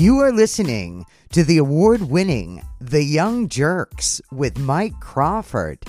You are listening to the award winning The Young Jurks with Mike Crawford.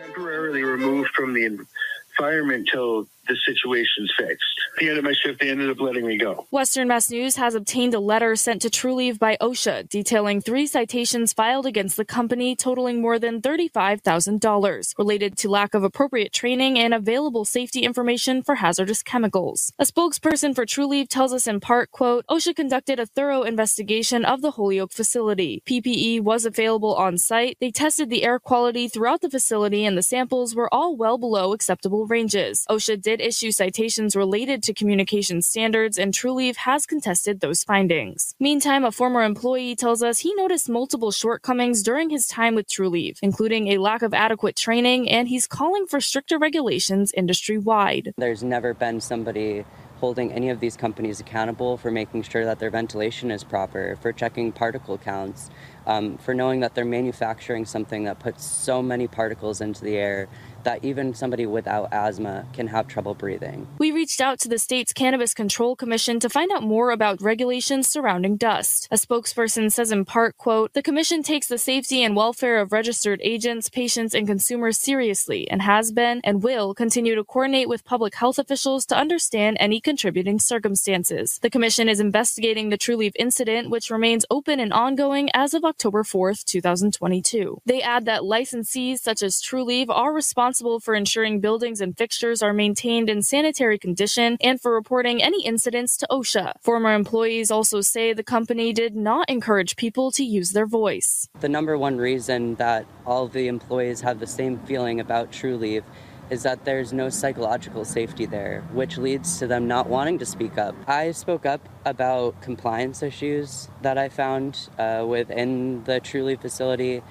temporarily removed from the environment till the situation's fixed. At the end of my they ended up letting me go. Western Mass News has obtained a letter sent to Trulieve by OSHA detailing three citations filed against the company totaling more than $35,000 related to lack of appropriate training and available safety information for hazardous chemicals. A spokesperson for Trulieve tells us in part, quote, OSHA conducted a thorough investigation of the Holyoke facility. PPE was available on site. They tested the air quality throughout the facility and the samples were all well below acceptable ranges. OSHA did issue citations related to communication standards, and Trulieve has contested those findings. Meantime, a former employee tells us he noticed multiple shortcomings during his time with Trulieve, including a lack of adequate training, and he's calling for stricter regulations industry wide. There's never been somebody holding any of these companies accountable for making sure that their ventilation is proper, for checking particle counts, um, for knowing that they're manufacturing something that puts so many particles into the air that even somebody without asthma can have trouble breathing. We reached out to the state's Cannabis Control Commission to find out more about regulations surrounding dust. A spokesperson says in part, quote, "The commission takes the safety and welfare of registered agents, patients, and consumers seriously and has been and will continue to coordinate with public health officials to understand any contributing circumstances. The commission is investigating the Trulieve incident, which remains open and ongoing as of October 4th, 2022. They add that licensees such as Trulieve are responsible for ensuring buildings and fixtures are maintained in sanitary condition and for reporting any incidents to OSHA. Former employees also say the company did not encourage people to use their voice. The number one reason that all the employees have the same feeling about Trulieve is that there's no psychological safety there, which leads to them not wanting to speak up. I spoke up about compliance issues that I found uh, within the Trulieve facility,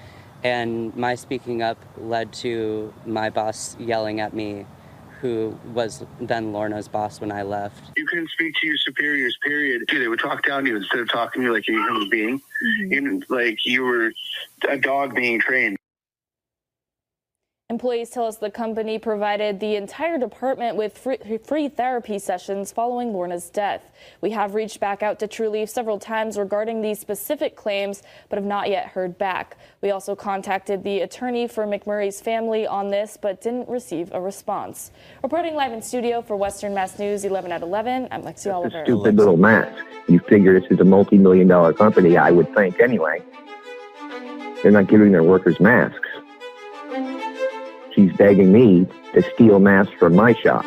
and my speaking up led to my boss yelling at me, who was then Lorna's boss when I left. You couldn't speak to your superiors, period. They would talk down to you instead of talking to you like a human being. Mm-hmm. And like you were a dog being trained. Employees tell us the company provided the entire department with free, free, therapy sessions following Lorna's death. We have reached back out to Trulieve several times regarding these specific claims, but have not yet heard back. We also contacted the attorney for McMurrey's family on this, but didn't receive a response. Reporting live in studio for Western Mass News 11 at 11, I'm Lexi a Oliver. stupid little mask. You figure this is a multi-million dollar company, I would think anyway. They're not giving their workers masks. She's begging me to steal masks from my shop.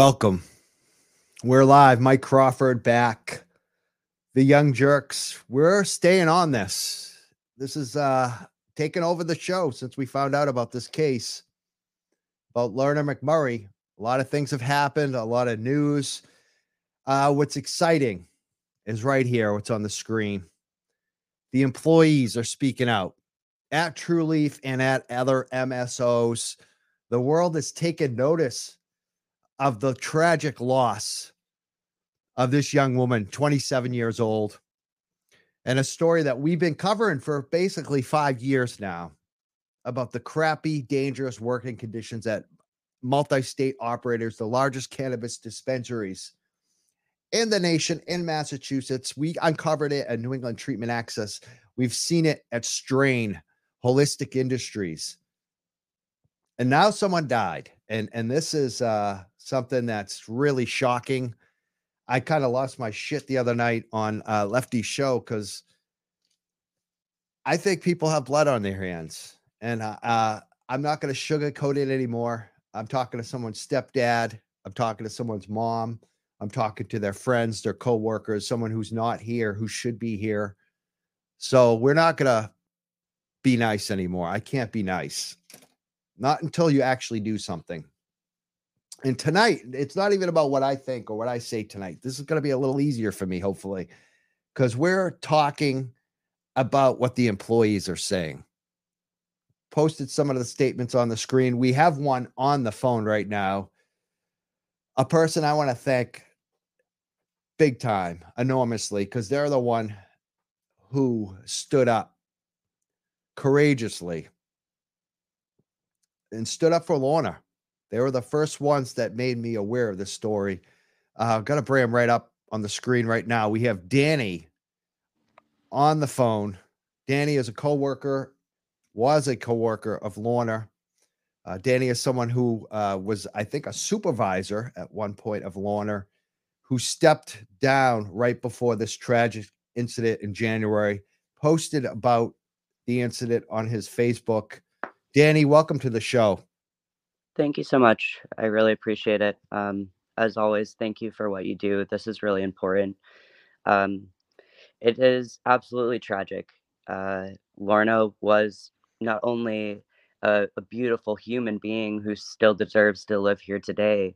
Welcome. We're live. Mike Crawford back. The Young Jurks. We're staying on this. This is uh taking over the show since we found out about this case about Lorna McMurrey. A lot of things have happened, a lot of news. Uh, what's exciting is right here, what's on the screen. The employees are speaking out at Trulieve and at other MSOs. The world has taken notice of the tragic loss of this young woman, 27 years old, and a story that we've been covering for basically five years now. about the crappy, dangerous working conditions at multi state operators, the largest cannabis dispensaries in the nation in Massachusetts. We uncovered it at New England Treatment Access. We've seen it at Strain, Holistic Industries. And now someone died. And and this is uh something that's really shocking. I kind of lost my shit the other night on uh Lefty's show because I think people have blood on their hands. And uh, uh I'm not going to sugarcoat it anymore. I'm talking to someone's stepdad. I'm talking to someone's mom. I'm talking to their friends, their coworkers, someone who's not here, who should be here. So we're not going to be nice anymore. I can't be nice. Not until you actually do something. And tonight, it's not even about what I think or what I say tonight. This is going to be a little easier for me, hopefully, because we're talking about what the employees are saying. Posted some of the statements on the screen. We have one on the phone right now. A person I want to thank big time, enormously, because they're the one who stood up courageously and stood up for Lorna. They were the first ones that made me aware of this story. Uh, I'm gonna bring them right up on the screen right now. We have Danny on the phone. Danny is a co-worker, was a co-worker of Lorna. Uh, Danny is someone who uh, was, I think, a supervisor at one point of Lorna who stepped down right before this tragic incident in January, posted about the incident on his Facebook. Danny, welcome to the show. Thank you so much. I really appreciate it. Um, as always, thank you for what you do. This is really important. Um, it is absolutely tragic. Uh, Lorna was not only a, a beautiful human being who still deserves to live here today,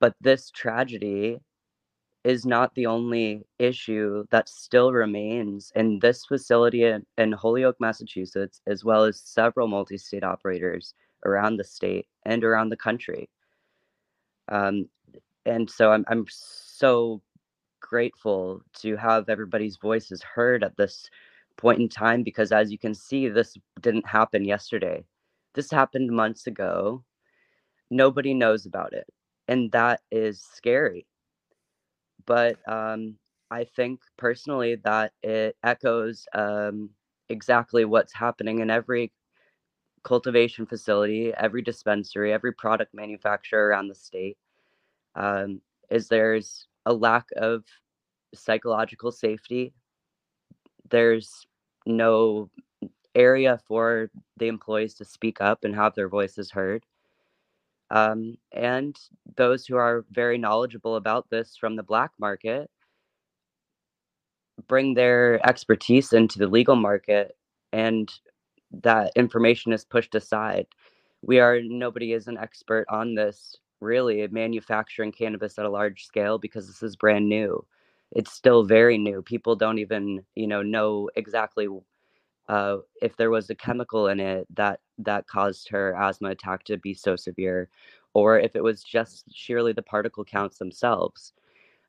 but this tragedy is not the only issue that still remains in this facility in, in Holyoke, Massachusetts, as well as several multi state operators around the state and around the country. Um, and so I'm, I'm so grateful to have everybody's voices heard at this point in time because, as you can see, this didn't happen yesterday. This happened months ago. Nobody knows about it and that is scary. But um, I think personally that it echoes um, exactly what's happening in every cultivation facility, every dispensary, every product manufacturer around the state. Um, is there's a lack of psychological safety. There's no area for the employees to speak up and have their voices heard um, and those who are very knowledgeable about this from the black market bring their expertise into the legal market and that information is pushed aside. We are nobody is an expert on this really manufacturing cannabis at a large scale because this is brand new. It's still very new. People don't even you know know exactly uh, if there was a chemical in it that that caused her asthma attack to be so severe, or if it was just sheerly the particle counts themselves.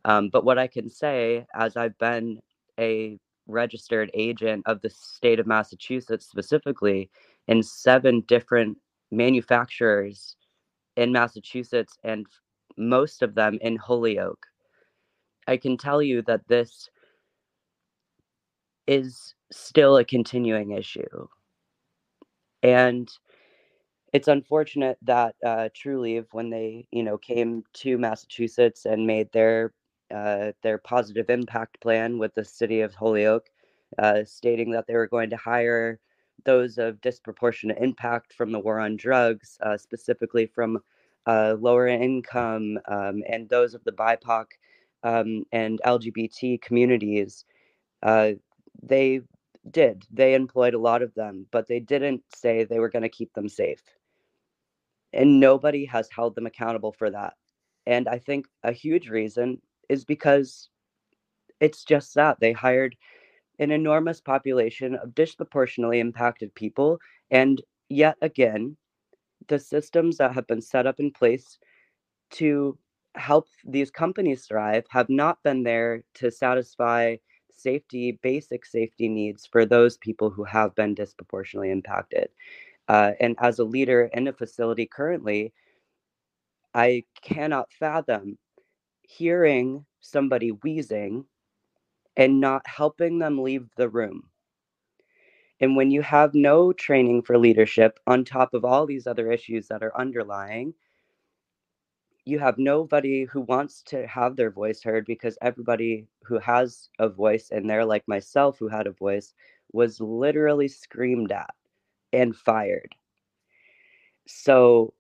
Um, but what I can say, as I've been a registered agent of the state of Massachusetts specifically in seven different manufacturers in Massachusetts and most of them in Holyoke, I can tell you that this is still a continuing issue. And it's unfortunate that uh, Trulieve, when they, you know, came to Massachusetts and made their uh, their positive impact plan with the city of Holyoke, uh, stating that they were going to hire those of disproportionate impact from the war on drugs, uh, specifically from uh, lower income um, and those of the BIPOC um, and LGBT communities. They did. They employed a lot of them, but they didn't say they were going to keep them safe. And nobody has held them accountable for that. And I think a huge reason is because it's just that they hired an enormous population of disproportionately impacted people. And yet again, the systems that have been set up in place to help these companies thrive have not been there to satisfy safety, basic safety needs for those people who have been disproportionately impacted. Uh, and as a leader in a facility currently, I cannot fathom hearing somebody wheezing and not helping them leave the room. And when you have no training for leadership on top of all these other issues that are underlying, you have nobody who wants to have their voice heard because everybody who has a voice and they're like myself who had a voice was literally screamed at and fired. So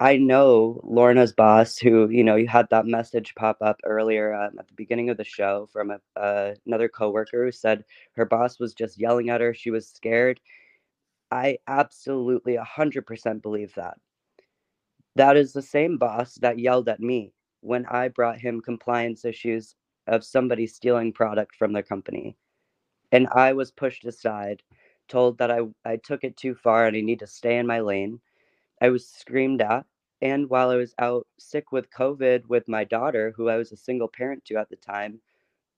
I know Lorna's boss, who you know you had that message pop up earlier um, at the beginning of the show from a, uh, another coworker who said her boss was just yelling at her. She was scared. I absolutely 100% believe that. That is the same boss that yelled at me when I brought him compliance issues of somebody stealing product from their company. And I was pushed aside, told that I, I took it too far and I need to stay in my lane. I was screamed at. And while I was out sick with COVID with my daughter, who I was a single parent to at the time,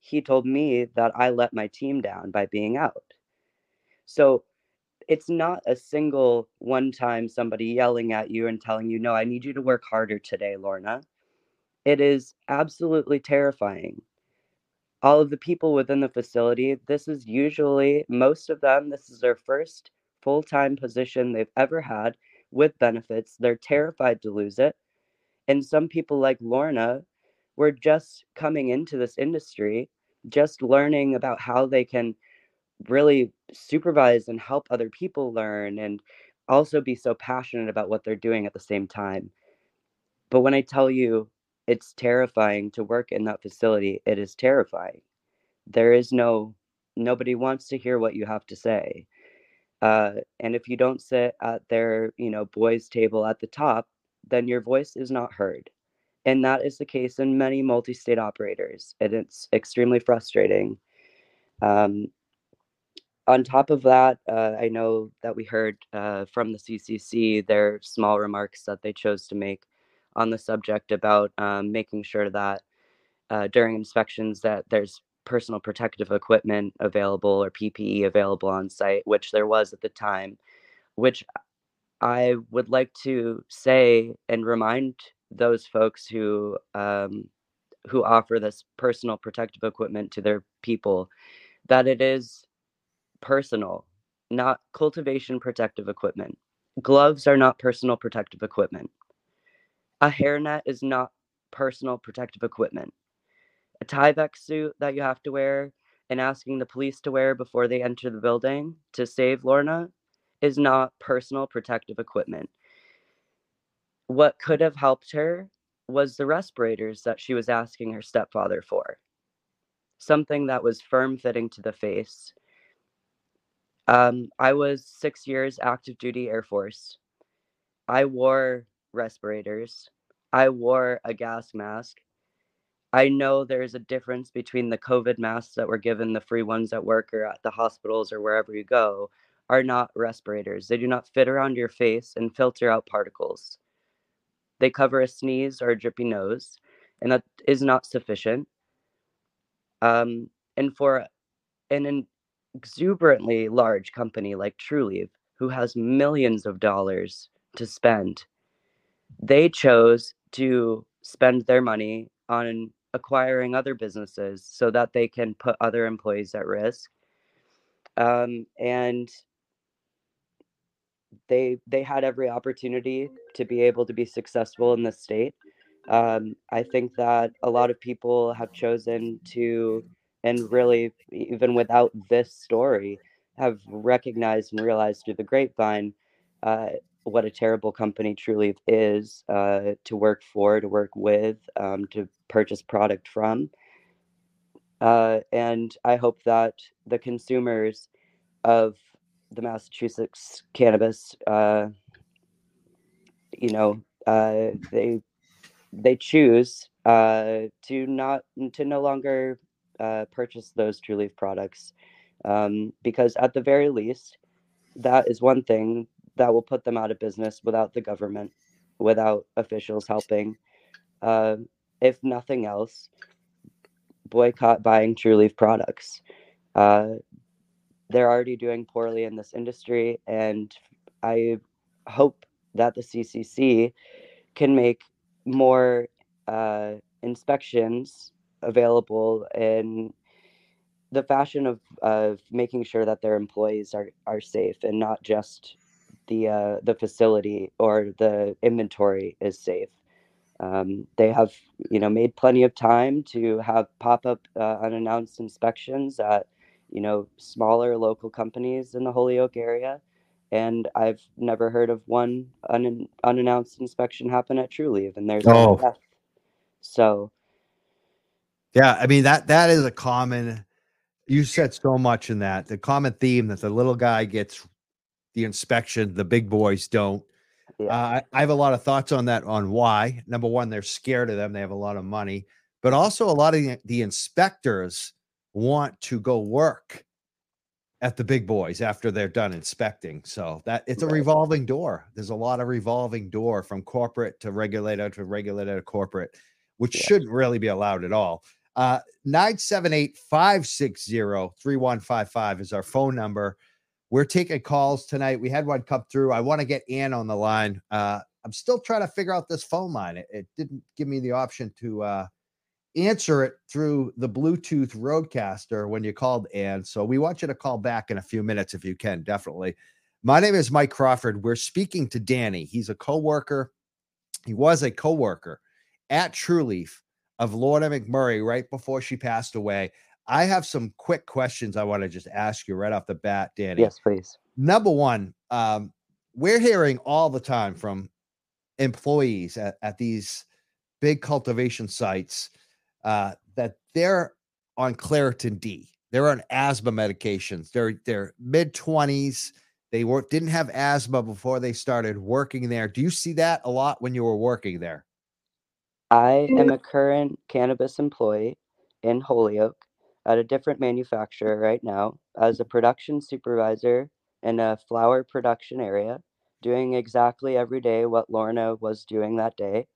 he told me that I let my team down by being out. So it's not a single one time somebody yelling at you and telling you, no, I need you to work harder today, Lorna. It is absolutely terrifying. All of the people within the facility, this is usually, most of them, this is their first full time position they've ever had with benefits. They're terrified to lose it. And some people, like Lorna, were just coming into this industry, just learning about how they can really supervise and help other people learn and also be so passionate about what they're doing at the same time. But when I tell you it's terrifying to work in that facility, it is terrifying. There is no, nobody wants to hear what you have to say. Uh, and if you don't sit at their, you know, boys' table at the top, then your voice is not heard. And that is the case in many multi state operators. And it's extremely frustrating. Um, on top of that, uh, I know that we heard uh, from the CCC their small remarks that they chose to make on the subject about um, making sure that uh, during inspections that there's personal protective equipment available or PPE available on site, which there was at the time, which I would like to say and remind those folks who um, who offer this personal protective equipment to their people that it is personal, not cultivation protective equipment. Gloves are not personal protective equipment. A hairnet is not personal protective equipment. A Tyvek suit that you have to wear and asking the police to wear before they enter the building to save Lorna is not personal protective equipment. What could have helped her was the respirators that she was asking her stepfather for. Something that was firm fitting to the face um, I was six years active duty Air Force. I wore respirators. I wore a gas mask. I know there's a difference between the COVID masks that were given, the free ones at work or at the hospitals or wherever you go, are not respirators. They do not fit around your face and filter out particles. They cover a sneeze or a drippy nose, and that is not sufficient. Um, and for an exuberantly large company like Trulieve, who has millions of dollars to spend, they chose to spend their money on acquiring other businesses so that they can put other employees at risk. Um, and they they had every opportunity to be able to be successful in the state. Um, I think that a lot of people have chosen to and really even without this story have recognized and realized through the grapevine uh, what a terrible company truly is uh, to work for, to work with, um, to purchase product from. Uh, and I hope that the consumers of the Massachusetts cannabis, uh, you know, uh, they they choose uh, to not to no longer uh, purchase those Trulieve products um, because, at the very least, that is one thing that will put them out of business without the government, without officials helping. Uh, if nothing else, boycott buying Trulieve products. Uh, they're already doing poorly in this industry, and I hope that the CCC can make more uh, inspections available in the fashion of, of making sure that their employees are, are safe and not just the uh, the facility or the inventory is safe. Um, they have you know made plenty of time to have pop up uh, unannounced inspections at you know smaller local companies in the Holyoke area, and I've never heard of one un- unannounced inspection happen at Trulieve, and there's oh. death. So, yeah, I mean that that is a common. You said so much in that the common theme that the little guy gets the inspection, the big boys don't. Yeah. Uh, I have a lot of thoughts on that. On why number one, they're scared of them. They have a lot of money, but also a lot of the, the inspectors want to go work at the big boys after they're done inspecting. So that it's a revolving door. There's a lot of revolving door from corporate to regulator to regulator to corporate, which yeah. shouldn't really be allowed at all. Uh 978 560 3155 is our phone number. We're taking calls tonight. We had one come through. I want to get Anne on the line. Uh, I'm still trying to figure out this phone line. It, it didn't give me the option to uh, answer it through the Bluetooth RODECaster when you called Anne. So we want you to call back in a few minutes if you can, definitely. My name is Mike Crawford. We're speaking to Danny. He's a co-worker. He was a co-worker at Trulieve of Lorna McMurrey right before she passed away. I have some quick questions I want to just ask you right off the bat, Danny. Yes, please. Number one, um, we're hearing all the time from employees at, at these big cultivation sites uh, that they're on Claritin D. They're on asthma medications. They're they're mid twenties. They were didn't have asthma before they started working there. Do you see that a lot when you were working there? I am a current cannabis employee in Holyoke, at a different manufacturer right now as a production supervisor in a flower production area, doing exactly every day what Lorna was doing that day.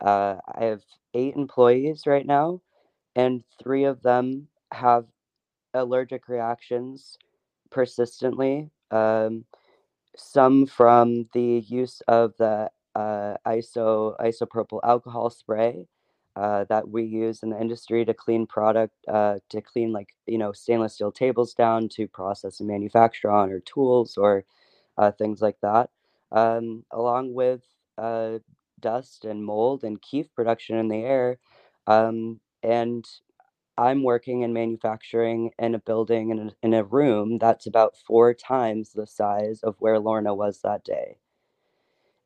Uh, I have eight employees right now, and three of them have allergic reactions persistently. Um, some from the use of the uh, iso isopropyl alcohol spray, uh, that we use in the industry to clean product, uh, to clean like you know stainless steel tables down to process and manufacture on, or tools, or uh, things like that, um, along with uh, dust and mold and kief production in the air. Um, and I'm working in manufacturing in a building in a, in a room that's about four times the size of where Lorna was that day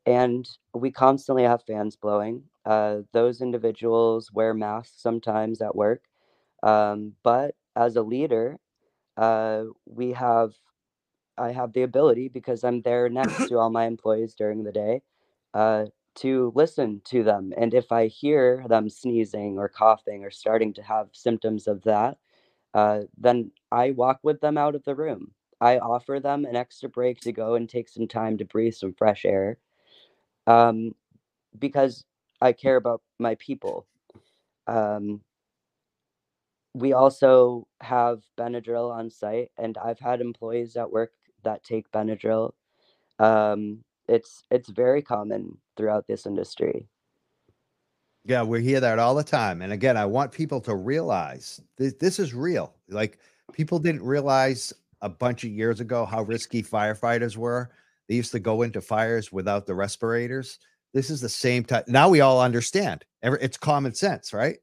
and we constantly have fans blowing. Uh, those individuals wear masks sometimes at work, um, but as a leader, uh, we have I have the ability because I'm there next to all my employees during the day uh, to listen to them, and if I hear them sneezing or coughing or starting to have symptoms of that, uh, then I walk with them out of the room. I offer them an extra break to go and take some time to breathe some fresh air um, because I care about my people. Um, we also have Benadryl on site, and I've had employees at work that take Benadryl. Um, it's it's very common throughout this industry. Yeah, we hear that all the time. And again, I want people to realize this, this is real. Like people didn't realize a bunch of years ago how risky firefighters were. They used to go into fires without the respirators. This is the same type. Now we all understand. It's common sense, right?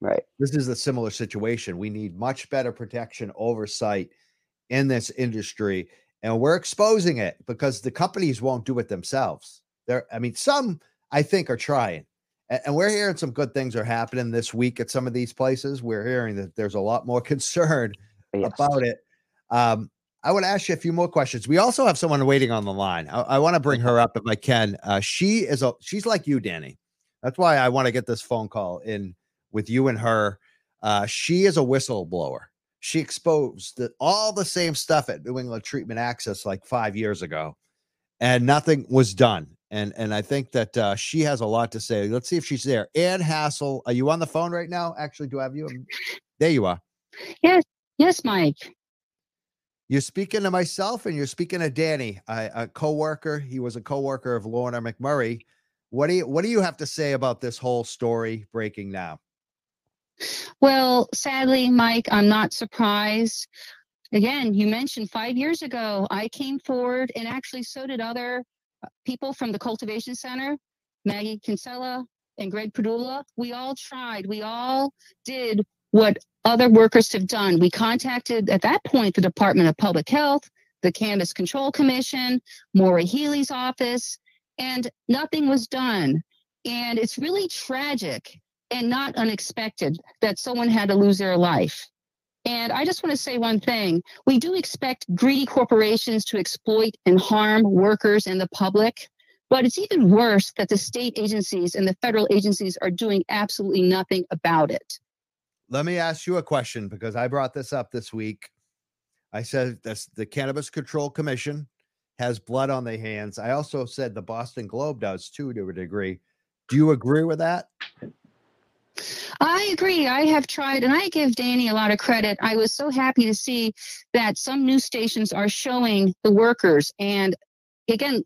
Right. This is a similar situation. We need much better protection oversight in this industry. And we're exposing it because the companies won't do it themselves. There, I mean, some I think are trying. And, we're hearing some good things are happening this week at some of these places. We're hearing that there's a lot more concern yes. about it. Um, I want to ask you a few more questions. We also have someone waiting on the line. I, I want to bring her up if I can. Uh, she is a she's like you, Danny. That's why I want to get this phone call in with you and her. Uh, she is a whistleblower. She exposed the, all the same stuff at New England Treatment Access like five years ago. and nothing was done. And and I think that uh, she has a lot to say. Let's see if she's there. Anne Hassel, are you on the phone right now? Actually, do I have you? There you are. Yes, yes, Mike. You're speaking to myself, and you're speaking to Danny, a, a co-worker. He was a co-worker of Lorna McMurrey. What do you What do you have to say about this whole story breaking now? Well, sadly, Mike, I'm not surprised. Again, you mentioned five years ago, I came forward, and actually so did other uh, people from the Cultivation Center, Maggie Kinsella and Greg Padula. We all tried. We all did what other workers have done. We contacted at that point the Department of Public Health, the Cannabis Control Commission, Maura Healey's office, and nothing was done. And it's really tragic and not unexpected that someone had to lose their life. And I just want to say one thing. We do expect greedy corporations to exploit and harm workers and the public, but it's even worse that the state agencies and the federal agencies are doing absolutely nothing about it. Let me ask you a question because I brought this up this week. I said this, the Cannabis Control Commission has blood on their hands. I also said the Boston Globe does too, to a degree. Do you agree with that? I agree. I have tried, and I give Danny a lot of credit. I was so happy to see that some news stations are showing the workers. And again,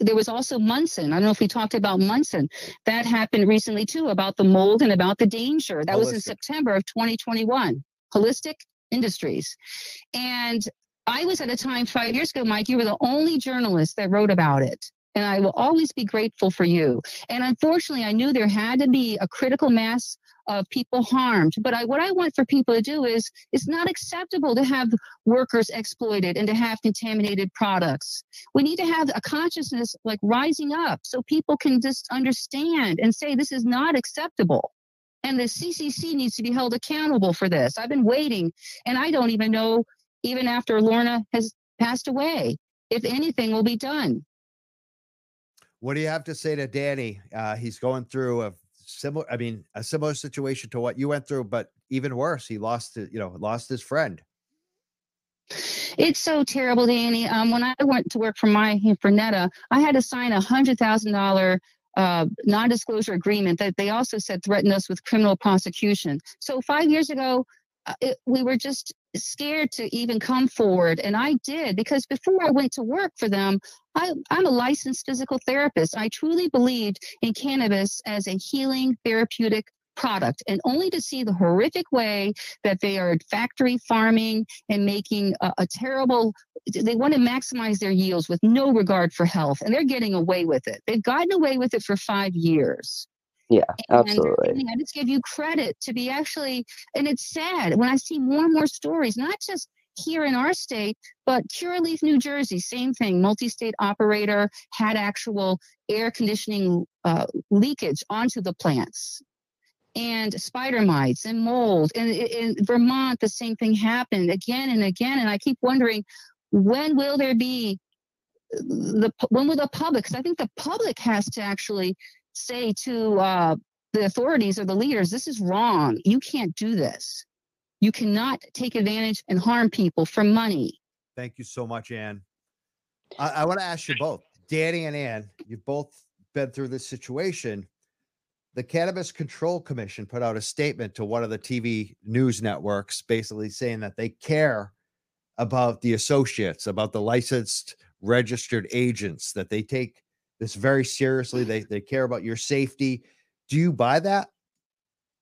there was also Munson. I don't know if we talked about Munson. That happened recently too about the mold and about the danger. That Holistic. was in September of 2021. Holistic Industries. And I was at a time five years ago, Mike, you were the only journalist that wrote about it and I will always be grateful for you. And unfortunately, I knew there had to be a critical mass of people harmed. But I, what I want for people to do is, it's not acceptable to have workers exploited and to have contaminated products. We need to have a consciousness like rising up so people can just understand and say this is not acceptable. And the CCC needs to be held accountable for this. I've been waiting, and I don't even know, even after Lorna has passed away, if anything will be done. What do you have to say to Danny? Uh, he's going through a similar, I mean, a similar situation to what you went through, but even worse, he lost, you know, lost his friend. It's so terrible, Danny. Um, when I went to work for my for NETA, I had to sign a hundred thousand dollar uh, non-disclosure agreement that they also said threatened us with criminal prosecution. So five years ago, uh, it, we were just scared to even come forward. And I did because before I went to work for them, I, I'm a licensed physical therapist. I truly believed in cannabis as a healing therapeutic product and only to see the horrific way that they are factory farming and making a, a, terrible they want to maximize their yields with no regard for health and they're getting away with it they've gotten away with it for five years yeah, absolutely. And I just give you credit to be actually, and it's sad when I see more and more stories, not just here in our state, but Curaleaf, New Jersey, same thing. Multi-state operator had actual air conditioning uh, leakage onto the plants, and spider mites and mold. And in Vermont, the same thing happened again and again. And I keep wondering, when will there be the when will the public? Because I think the public has to actually say to uh, the authorities or the leaders, this is wrong. You can't do this. You cannot take advantage and harm people for money. Thank you so much, Anne. I, I want to ask you both, Danny and Anne, you've both been through this situation. The Cannabis Control Commission put out a statement to one of the TV news networks, basically saying that they care about the associates, about the licensed registered agents, that they take this very seriously. They they care about your safety. Do you buy that?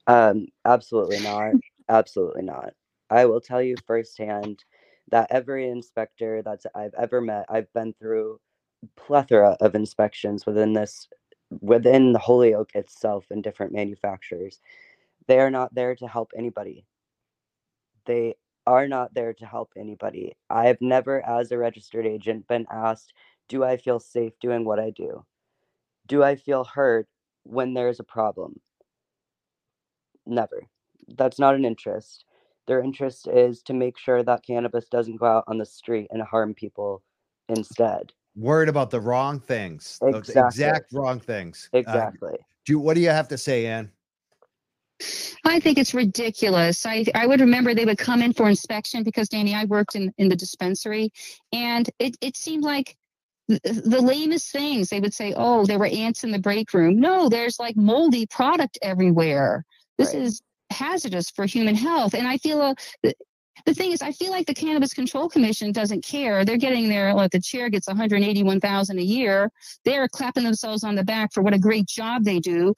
Um, absolutely not. absolutely not. I will tell you firsthand that every inspector that I've ever met, I've been through plethora of inspections within this within the Holyoke itself and different manufacturers. They are not there to help anybody. They are not there to help anybody. I have never, as a registered agent, been asked do I feel safe doing what I do? Do I feel hurt when there's a problem? Never. That's not an interest. Their interest is to make sure that cannabis doesn't go out on the street and harm people instead. Worried about the wrong things, exactly. the exact wrong things. Uh, exactly. Uh, do what do you have to say, Anne? I think it's ridiculous. I, I would remember they would come in for inspection because Danny, I worked in, in the dispensary and it, it seemed like the, the lamest things. They would say, "Oh, there were ants in the break room." No, there's like moldy product everywhere. This right. is hazardous for human health, and I feel uh, the thing is, I feel like the Cannabis Control Commission doesn't care. They're getting their like the chair gets 181,000 a year. They're clapping themselves on the back for what a great job they do.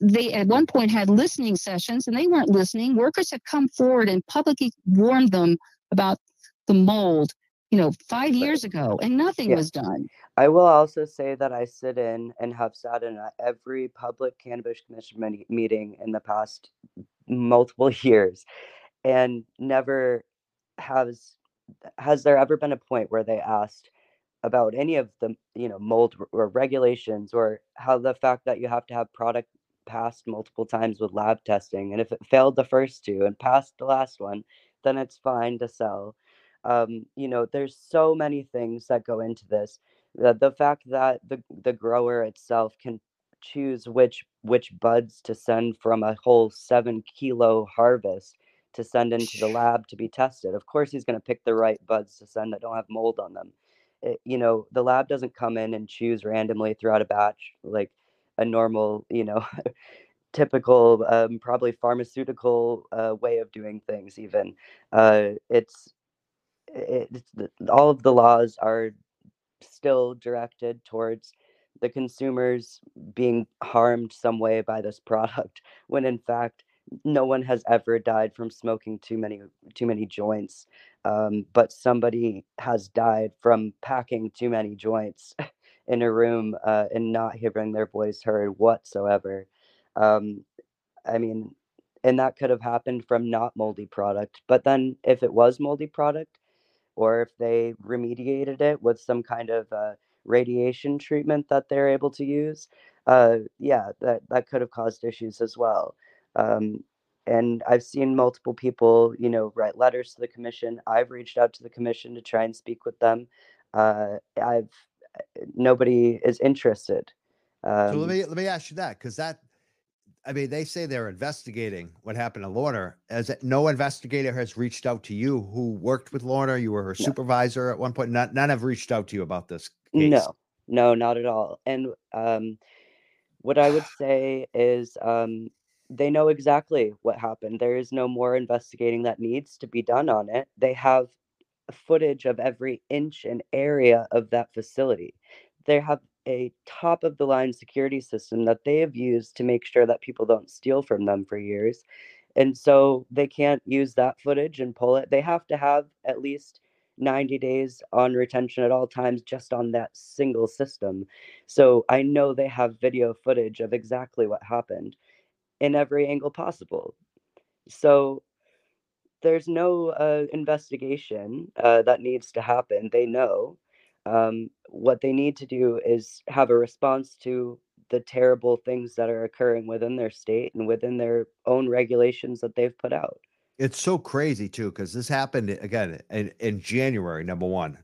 They at one point had listening sessions and they weren't listening. Workers had come forward and publicly warned them about the mold, you know, five years ago, and nothing yeah. was done. I will also say that I sit in and have sat in uh, every public cannabis commission meeting in the past multiple years and never has has there ever been a point where they asked about any of the you know mold or regulations or how the fact that you have to have product passed multiple times with lab testing and if it failed the first two and passed the last one then it's fine to sell um, you know there's so many things that go into this the, the fact that the the grower itself can choose which which buds to send from a whole seven kilo harvest to send into the lab to be tested. Of course, he's going to pick the right buds to send that don't have mold on them. It, you know, the lab doesn't come in and choose randomly throughout a batch like a normal, you know, typical, um, probably pharmaceutical uh, way of doing things. Even uh, it's, it's all of the laws are still directed towards the consumers being harmed some way by this product when in fact no one has ever died from smoking too many too many joints um, but somebody has died from packing too many joints in a room uh, and not hearing their voice heard whatsoever. Um, i mean and that could have happened from not moldy product but then if it was moldy product or if they remediated it with some kind of uh, radiation treatment that they're able to use uh, yeah that, that could have caused issues as well um, and I've seen multiple people, you know, write letters to the commission. I've reached out to the commission to try and speak with them. Uh, I've uh, nobody is interested. Um, so let um me let me ask you that because that, I mean, they say they're investigating what happened to Lorna. As no investigator has reached out to you who worked with Lorna. You were her no. supervisor at one point. None, none have reached out to you about this. Case. No, no, not at all. And um, what I would say is um, they know exactly what happened. There is no more investigating that needs to be done on it. They have footage of every inch and area of that facility. They have a top of the line security system that they have used to make sure that people don't steal from them for years. And so they can't use that footage and pull it. They have to have at least 90 days on retention at all times just on that single system. So I know they have video footage of exactly what happened in every angle possible. So there's no uh, investigation uh, that needs to happen. They know. Um, what they need to do is have a response to the terrible things that are occurring within their state and within their own regulations that they've put out. It's so crazy too, because this happened again in, in January, number one.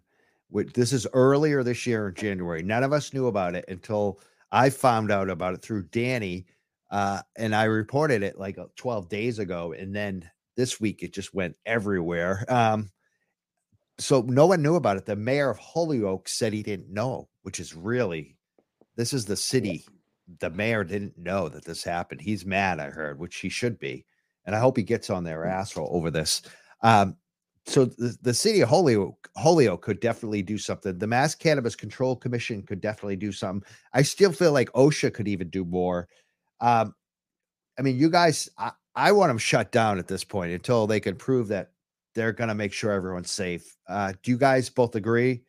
This is earlier this year in January. None of us knew about it until I found out about it through Danny uh, and I reported it like uh, 12 days ago. And then this week it just went everywhere. Um, so no one knew about it. The mayor of Holyoke said he didn't know, which is really, this is the city. The mayor didn't know that this happened. He's mad, I heard, which he should be. And I hope he gets on their mm. asshole over this. Um, so the, the city of Holyoke, Holyoke could definitely do something. The Mass Cannabis Control Commission could definitely do something. I still feel like OSHA could even do more um, I mean, you guys, I, I want them shut down at this point until they can prove that they're going to make sure everyone's safe. Uh, do you guys both agree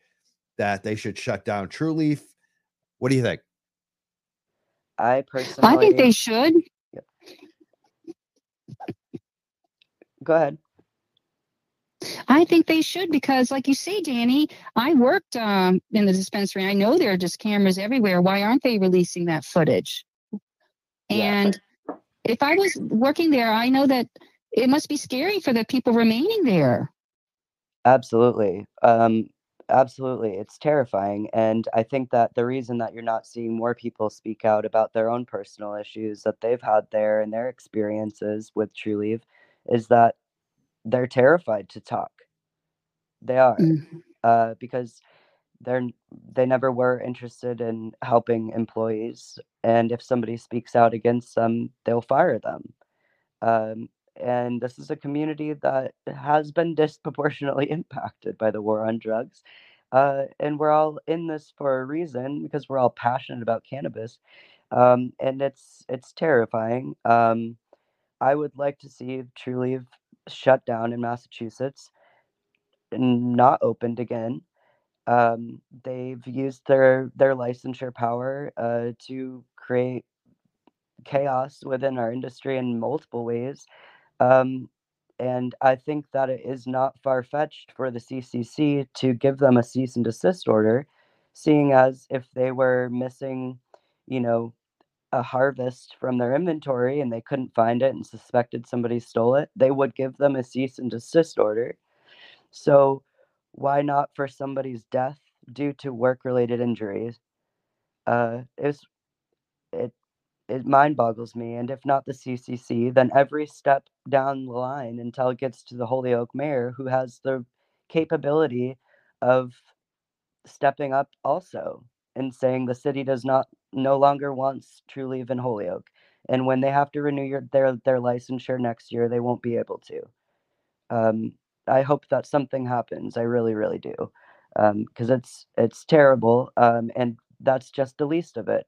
that they should shut down Trulieve? What do you think? I personally, I think they should. Yep. Go ahead. I think they should because, like you say, Danny, I worked um, in the dispensary. I know there are just cameras everywhere. Why aren't they releasing that footage? And if I was working there, I know that it must be scary for the people remaining there. Absolutely. Um, absolutely. It's terrifying. And I think that the reason that you're not seeing more people speak out about their own personal issues that they've had there and their experiences with Trulieve is that they're terrified to talk. They are. Mm-hmm. Uh, because they're they never were interested in helping employees, and if somebody speaks out against them, they'll fire them. Um, and this is a community that has been disproportionately impacted by the war on drugs. Uh, and we're all in this for a reason because we're all passionate about cannabis, um, and it's it's terrifying. Um, I would like to see Trulieve shut down in Massachusetts and not opened again. Um, they've used their their licensure power uh, to create chaos within our industry in multiple ways. Um, and I think that it is not far fetched for the CCC to give them a cease and desist order, seeing as if they were missing, you know, a harvest from their inventory and they couldn't find it and suspected somebody stole it, they would give them a cease and desist order. So, why not for somebody's death due to work related injuries? Uh, it's, it it mind boggles me. And if not the CCC, then every step down the line until it gets to the Holyoke mayor who has the capability of stepping up also and saying the city does not no longer wants Trulieve in Holyoke. And when they have to renew your, their their licensure next year, they won't be able to. Um, I hope that something happens. I really, really do, because um, it's it's terrible, um, and that's just the least of it.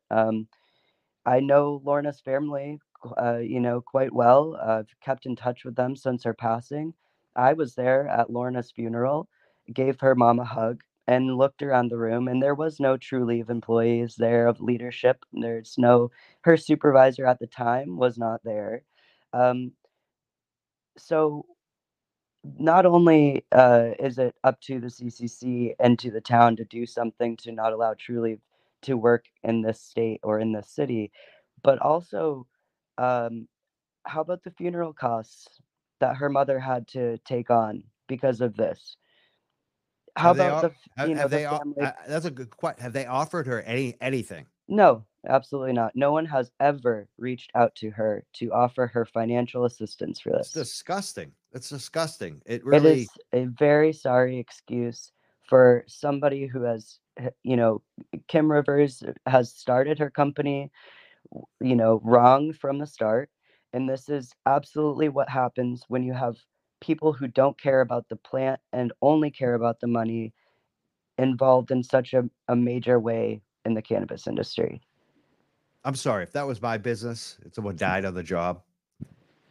I know Lorna's family, uh, you know, quite well. I've kept in touch with them since her passing. I was there at Lorna's funeral, gave her mom a hug, and looked around the room, and there was no Trulieve employees there of leadership. There's no, her supervisor at the time was not there. Um, so, not only uh, is it up to the CCC and to the town to do something to not allow Trulieve to work in this state or in this city, but also, um, how about the funeral costs that her mother had to take on because of this? How Have about the you know the family? uh, that's a good question have they offered her any anything No, absolutely not. No one has ever reached out to her to offer her financial assistance for this it's disgusting it's disgusting it It really is a very sorry excuse for somebody who has, Uh, you know, Kim Rivers uh, has started her company, you know, wrong from the start. And this is absolutely what happens when you have people who don't care about the plant and only care about the money involved in such a, a major way in the cannabis industry. i'm sorry if that was my business if someone died on the job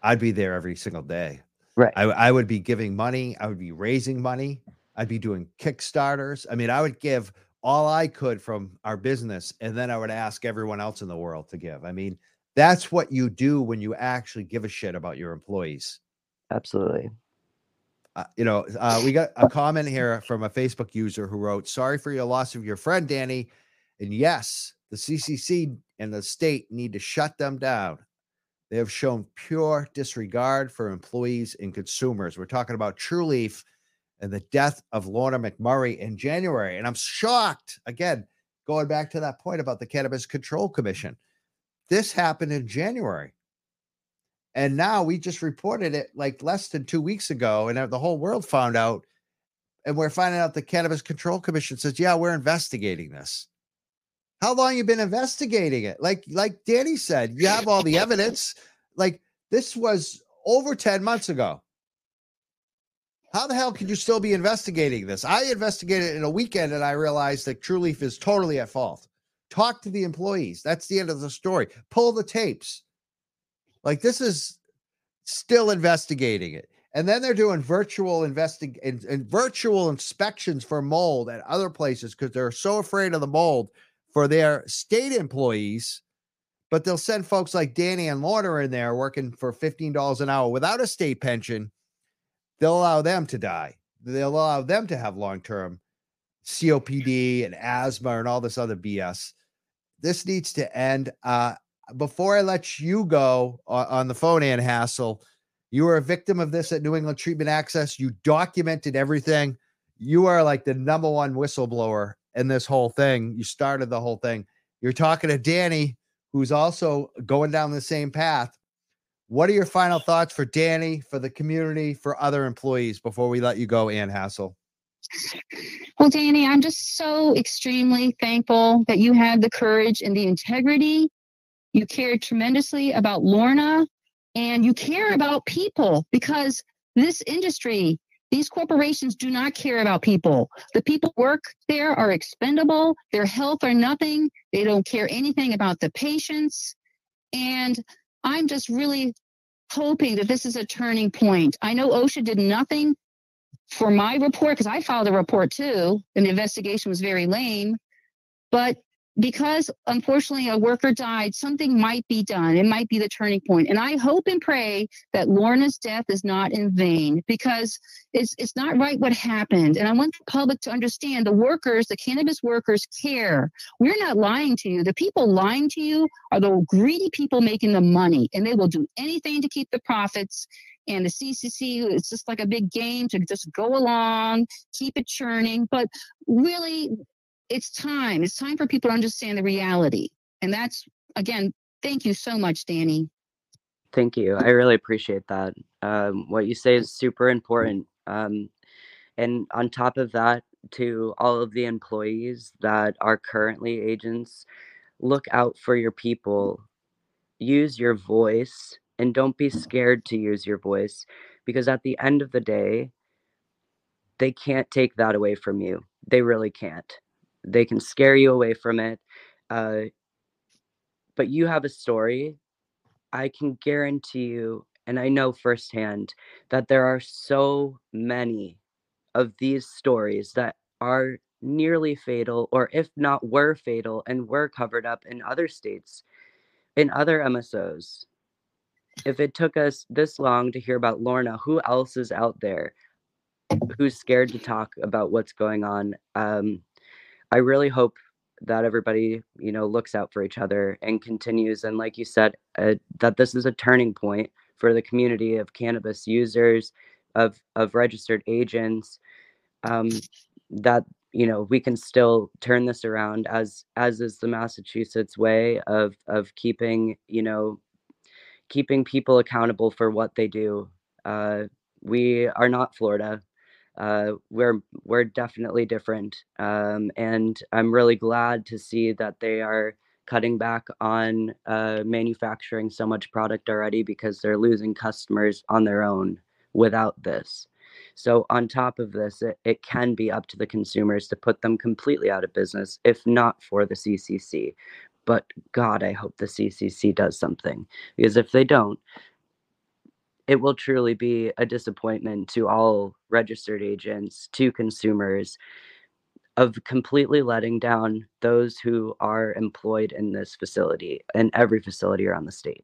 i'd be there every single day Right. I, I would be giving money i would be raising money i'd be doing kickstarters i mean i would give all i could from our business and then i would ask everyone else in the world to give i mean that's what you do when you actually give a shit about your employees Absolutely. uh, you know, uh, we got a comment here from a Facebook user who wrote, "Sorry for your loss of your friend, Danny." And yes, the CCC and the state need to shut them down. They have shown pure disregard for employees and consumers. We're talking about Trulieve and the death of Lorna McMurrey in January, and I'm shocked. Again, going back to that point about the Cannabis Control Commission, this happened in January. And now we just reported it like less than two weeks ago, and the whole world found out. And we're finding out the Cannabis Control Commission says, "Yeah, we're investigating this." How long you been investigating it? Like, like Danny said, you have all the evidence. Like this was over ten months ago. How the hell could you still be investigating this? I investigated in a weekend, and I realized that Trulieve is totally at fault. Talk to the employees. That's the end of the story. Pull the tapes. Like this is still investigating it. And then they're doing virtual investing and, and virtual inspections for mold at other places because they're so afraid of the mold for their state employees. But they'll send folks like Danny and Lorna in there working for $15 an hour without a state pension. They'll allow them to die. They'll allow them to have long term COPD and asthma and all this other BS. This needs to end. Uh, before I let you go on, on the phone, Anne Hassel, you were a victim of this at New England Treatment Access. You documented everything. You are like the number one whistleblower in this whole thing. You started the whole thing. You're talking to Danny, who's also going down the same path. What are your final thoughts for Danny, for the community, for other employees before we let you go, Anne Hassel? Well, Danny, I'm just so extremely thankful that you had the courage and the integrity. You cared tremendously about Lorna and you care about people because this industry, these corporations do not care about people. The people work there are expendable, their health are nothing. They don't care anything about the patients. And I'm just really hoping that this is a turning point. I know OSHA did nothing for my report because I filed a report too, and the investigation was very lame. But because unfortunately a worker died, something might be done. It might be the turning point. And I hope and pray that Lorna's death is not in vain because it's it's not right what happened. And I want the public to understand the workers, the cannabis workers care. We're not lying to you. The people lying to you are the greedy people making the money, and they will do anything to keep the profits. And the CCC, it's just like a big game to just go along, keep it churning. But really, it's time. It's time for people to understand the reality. And that's, again, thank you so much, Danny. Thank you. I really appreciate that. Um, what you say is super important. Um, and on top of that, to all of the employees that are currently agents, look out for your people. Use your voice and don't be scared to use your voice because at the end of the day, they can't take that away from you. They really can't they can scare you away from it uh, but you have a story. I can guarantee you and i know firsthand that there are so many of these stories that are nearly fatal or if not were fatal and were covered up in other states in other msos if it took us this long to hear about lorna who else is out there who's scared to talk about what's going on um, I really hope that everybody, you know, looks out for each other and continues. And like you said, uh, that this is a turning point for the community of cannabis users, of of registered agents. Um, that you know we can still turn this around as as is the Massachusetts way of of keeping you know keeping people accountable for what they do. Uh, we are not Florida uh, we're we're definitely different, um, and I'm really glad to see that they are cutting back on uh, manufacturing so much product already because they're losing customers on their own without this. So on top of this, it, it can be up to the consumers to put them completely out of business, if not for the CCC. But God, I hope the CCC does something because if they don't, it will truly be a disappointment to all registered agents, to consumers, of completely letting down those who are employed in this facility and every facility around the state.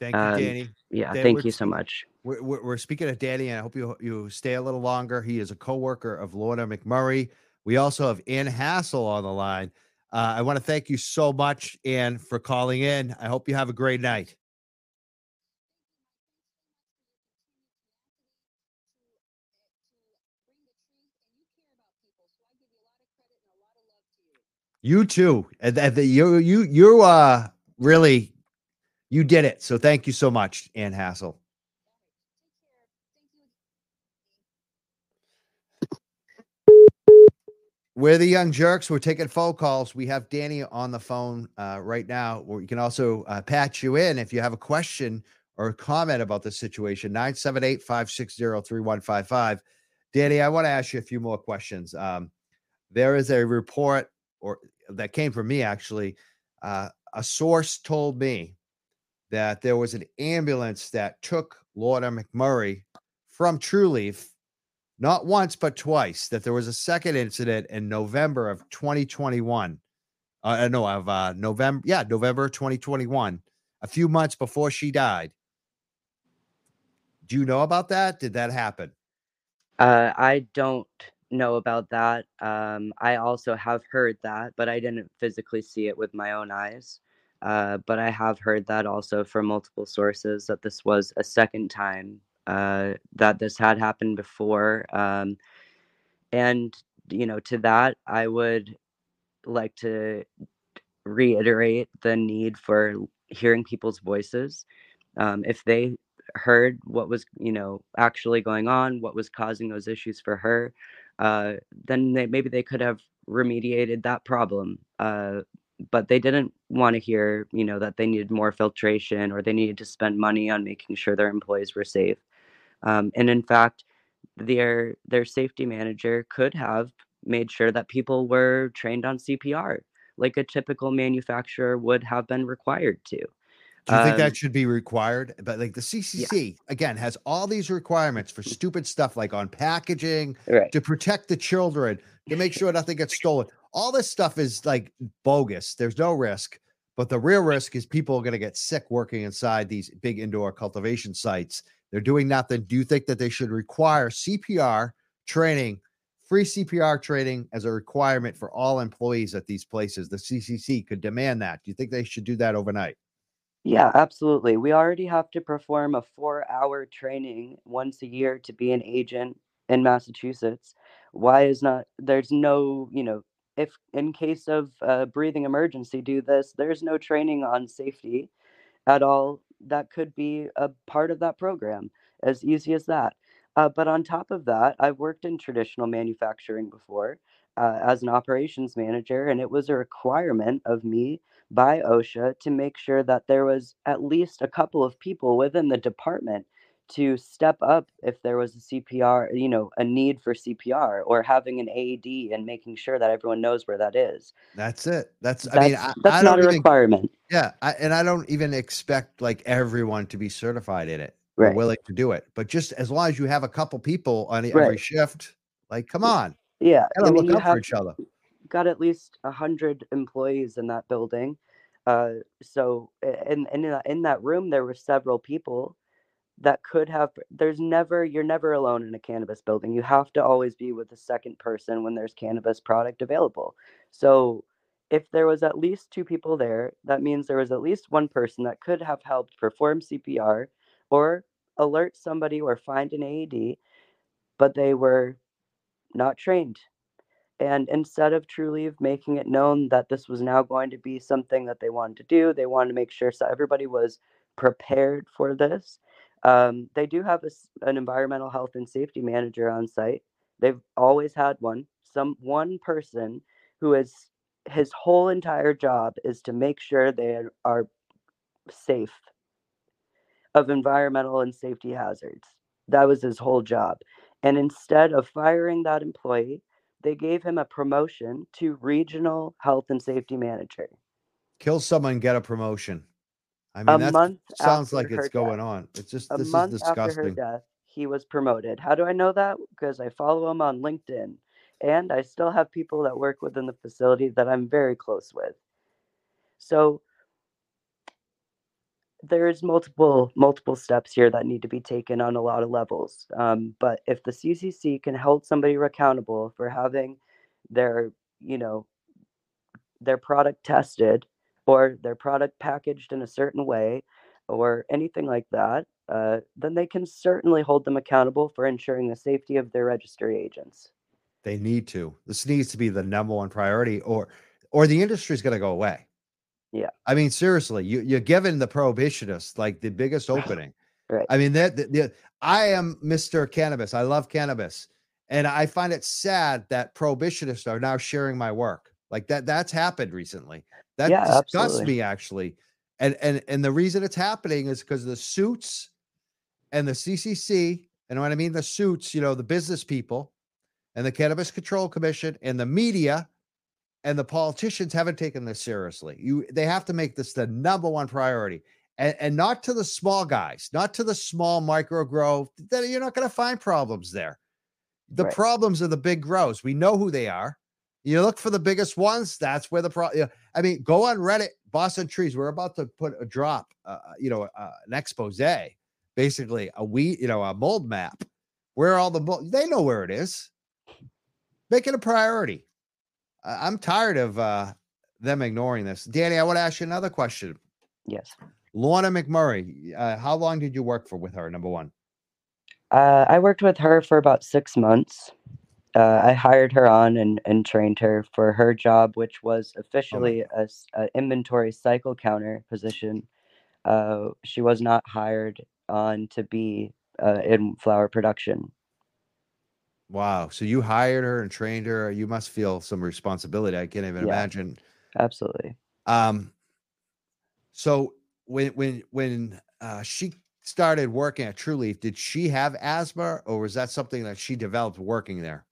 Thank you, um, Danny. Yeah, Danny, thank you so much. We're, we're, speaking of Danny, and I hope you you stay a little longer. He is a co-worker of Lorna McMurrey. We also have Anne Hassel on the line. Uh, I want to thank you so much, Anne, for calling in. I hope you have a great night. You too. And the, you you you uh really you did it. So thank you so much, Anne Hassel. We're the Young Jurks. We're taking phone calls. We have Danny on the phone uh, right now. We can also uh, patch you in if you have a question or a comment about the situation. 978 560 3155. Danny, I want to ask you a few more questions. Um, there is a report or that came from me actually. Uh, a source told me that there was an ambulance that took Lorna McMurrey from Trulieve, not once but twice. That there was a second incident in November of 2021. Uh, uh, no, of uh, November, yeah, November 2021, a few months before she died. Do you know about that? Did that happen? Uh, I don't know about that. Um, I also have heard that, but I didn't physically see it with my own eyes. Uh, but I have heard that also from multiple sources that this was a second time uh, that this had happened before. Um, and, you know, to that, I would like to reiterate the need for hearing people's voices. Um, if they heard what was, you know, actually going on, what was causing those issues for her, uh, then they, maybe they could have remediated that problem. Uh, but they didn't want to hear, you know, that they needed more filtration or they needed to spend money on making sure their employees were safe. Um, and in fact, their their safety manager could have made sure that people were trained on CPR, like a typical manufacturer would have been required to. Do you think Um, that should be required? But like the CCC again has all these requirements for stupid stuff like on packaging Right. to protect the children, to make sure nothing gets stolen. All this stuff is like bogus. There's no risk, but the real risk is people are going to get sick working inside these big indoor cultivation sites. They're doing nothing. Do you think that they should require CPR training, free CPR training as a requirement for all employees at these places? The CCC could demand that. Do you think they should do that overnight? Yeah, absolutely. We already have to perform a four hour training once a year to be an agent in Massachusetts. Why is not, there's no, you know, if in case of a breathing emergency, do this, there's no training on safety at all. That could be a part of that program, as easy as that. Uh, but on top of that, I've worked in traditional manufacturing before uh, as an operations manager, and it was a requirement of me by OSHA to make sure that there was at least a couple of people within the department to step up if there was a CPR, you know, a need for CPR or having an AED and making sure that everyone knows where that is. That's it. That's, That's, I mean, I, that's I not a even, requirement. yeah. I, and I don't even expect like everyone to be certified in it or Right. willing to do it. But just as long as you have a couple people on every Right. shift, like, come on, Yeah. I mean, look you have for each other. Got at least a hundred employees in that building. Uh, so in that, in that room, there were several people that could have. There's never you're never alone in a cannabis building. You have to always be with a second person when there's cannabis product available. So if there was at least two people there, that means there was at least one person that could have helped perform CPR or alert somebody or find an AED, but they were not trained. And instead of Trulieve making it known that this was now going to be something that they wanted to do, they wanted to make sure so everybody was prepared for this. Um, they do have a an environmental health and safety manager on site. They've always had one. Some one person who is his whole entire job is to make sure they are safe of environmental and safety hazards. That was his whole job. And instead of firing that employee, they gave him a promotion to regional health and safety manager. Kill someone, get a promotion. I mean, that month sounds like it's going death. on. It's just, A this is month after her death, he was promoted. How do I know that? Because I follow him on LinkedIn. And I still have people that work within the facility that I'm very close with. So there's multiple multiple steps here that need to be taken on a lot of levels. Um, but if the CCC can hold somebody accountable for having their, you know, their product tested or their product packaged in a certain way or anything like that, uh, then they can certainly hold them accountable for ensuring the safety of their registry agents. They need to. This needs to be the number one priority, or or the industry is going to go away. Yeah. I mean, seriously, you you're giving the prohibitionists like the biggest opening. Right. I mean, that the, I am Mr. Cannabis. I love cannabis, and I find it sad that prohibitionists are now sharing my work. Like that. That's happened recently. That Yeah, disgusts absolutely. me actually. And and and the reason it's happening is because the suits and the CCC, and when I mean the suits, you know, the business people and the Cannabis Control Commission and the media and the politicians haven't taken this seriously. You they have to make this the number one priority. And, and not to the small guys, not to the small micro grow. That you're not going to find problems there. The Right. problems are the big grows. We know who they are. You look for the biggest ones. That's where the problem. I mean, go on Reddit, Boston Trees. We're about to put a drop, uh, you know, uh, an expose, basically a weed, you know, a mold map. Where all the mold, they know where it is. Make it a priority. I'm tired of uh, them ignoring this. Danny, I want to ask you another question. Yes. Lorna McMurrey, uh, how long did you work for with her? Number one. Uh, I worked with her for about six months. Uh, I hired her on and, and trained her for her job, which was officially a, s- a inventory cycle counter position. Uh, she was not hired on to be uh, in flower production. Wow. So you hired her and trained her. You must feel some responsibility. I can't even Yeah. imagine. Absolutely. Um, so when when when uh, she started working at Trulieve, did she have asthma, or was that something that she developed working there?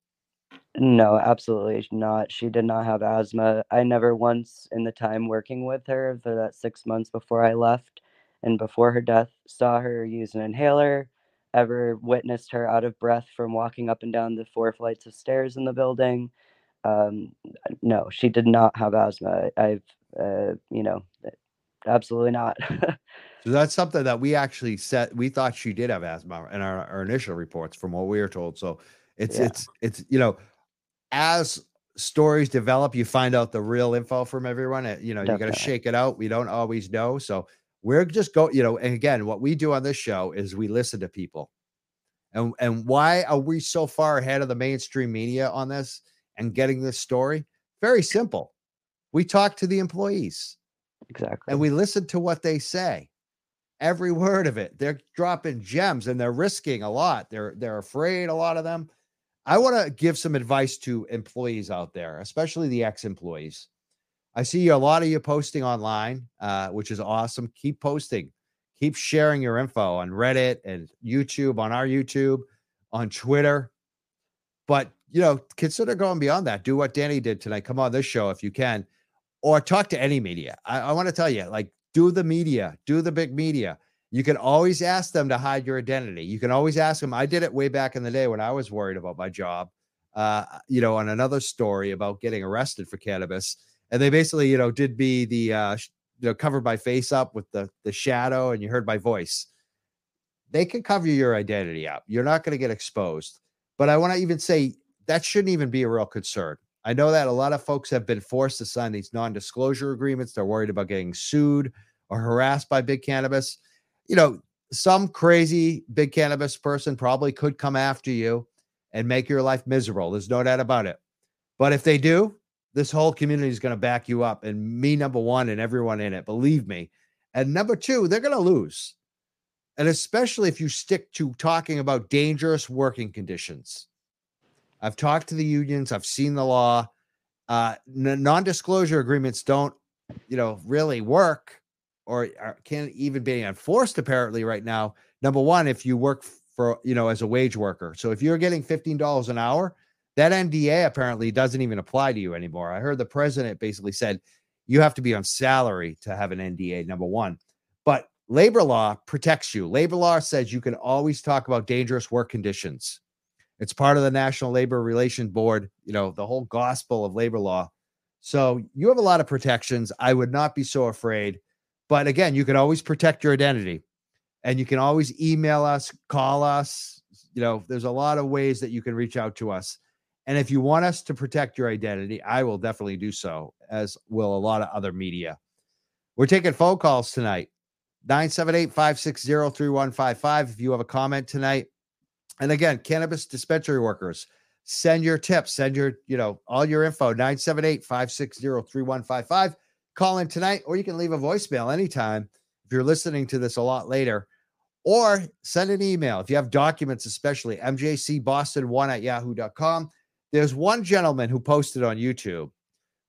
No, absolutely not. She did not have asthma. I never once in the time working with her for that six months before I left and before her death saw her use an inhaler, ever witnessed her out of breath from walking up and down the four flights of stairs in the building. Um, no, she did not have asthma. I've, uh, you know, absolutely not. So that's something that we actually said. We thought she did have asthma in our, our initial reports, from what we were told. So it's Yeah. it's it's you know, as stories develop, you find out the real info from everyone. uh, You know, you got to shake it out. We don't always know, so we're just go. You know, and again, what we do on this show is we listen to people, and and why are we so far ahead of the mainstream media on this and getting this story? Very simple. We talk to the employees exactly. and we listen to what they say every word of it they're dropping gems and they're risking a lot they're they're afraid a lot of them i want to give some advice to employees out there especially the ex-employees i see a lot of you posting online uh, which is awesome keep posting keep sharing your info on reddit and youtube on our youtube on twitter but you know consider going beyond that do what danny did tonight come on this show if you can or talk to any media. I, I want to tell you, like, do the media, do the big media. You can always ask them to hide your identity. You can always ask them. I did it way back in the day when I was worried about my job. Uh, you know, on another story about getting arrested for cannabis, and they basically, you know, did be the, uh, you know, covered my face up with the the shadow, and you heard my voice. They can cover your identity up. You're not going to get exposed. But I want to even say that shouldn't even be a real concern. I know that a lot of folks have been forced to sign these non disclosure agreements. They're worried about getting sued or harassed by big cannabis. You know, some crazy big cannabis person probably could come after you and make your life miserable. There's no doubt about it. But if they do, this whole community is going to back you up, and me, number one, and everyone in it, believe me. And number two, they're going to lose. And especially if you stick to talking about dangerous working conditions. I've talked to the unions. I've seen the law. Uh, n- non-disclosure agreements don't, you know, really work, or can't even be enforced. Apparently, right now. Number one, if you work for, you know, as a wage worker. So if you're getting fifteen dollars an hour, that NDA apparently doesn't even apply to you anymore. I heard the president basically said you have to be on salary to have an NDA. Number one, but labor law protects you. Labor law says you can always talk about dangerous work conditions. It's part of the National Labor Relation Board, you know, the whole gospel of labor law. So you have a lot of protections. I would not be so afraid. But again, you can always protect your identity and you can always email us, call us. You know, there's a lot of ways that you can reach out to us. And if you want us to protect your identity, I will definitely do so, as will a lot of other media. We're taking phone calls tonight 978 560 3155. If you have a comment tonight, and again, cannabis dispensary workers, send your tips, send your, you know, all your info 978 560 3155. Call in tonight, or you can leave a voicemail anytime if you're listening to this a lot later, or send an email. If you have documents, especially mjcboston1 at yahoo.com. There's one gentleman who posted on YouTube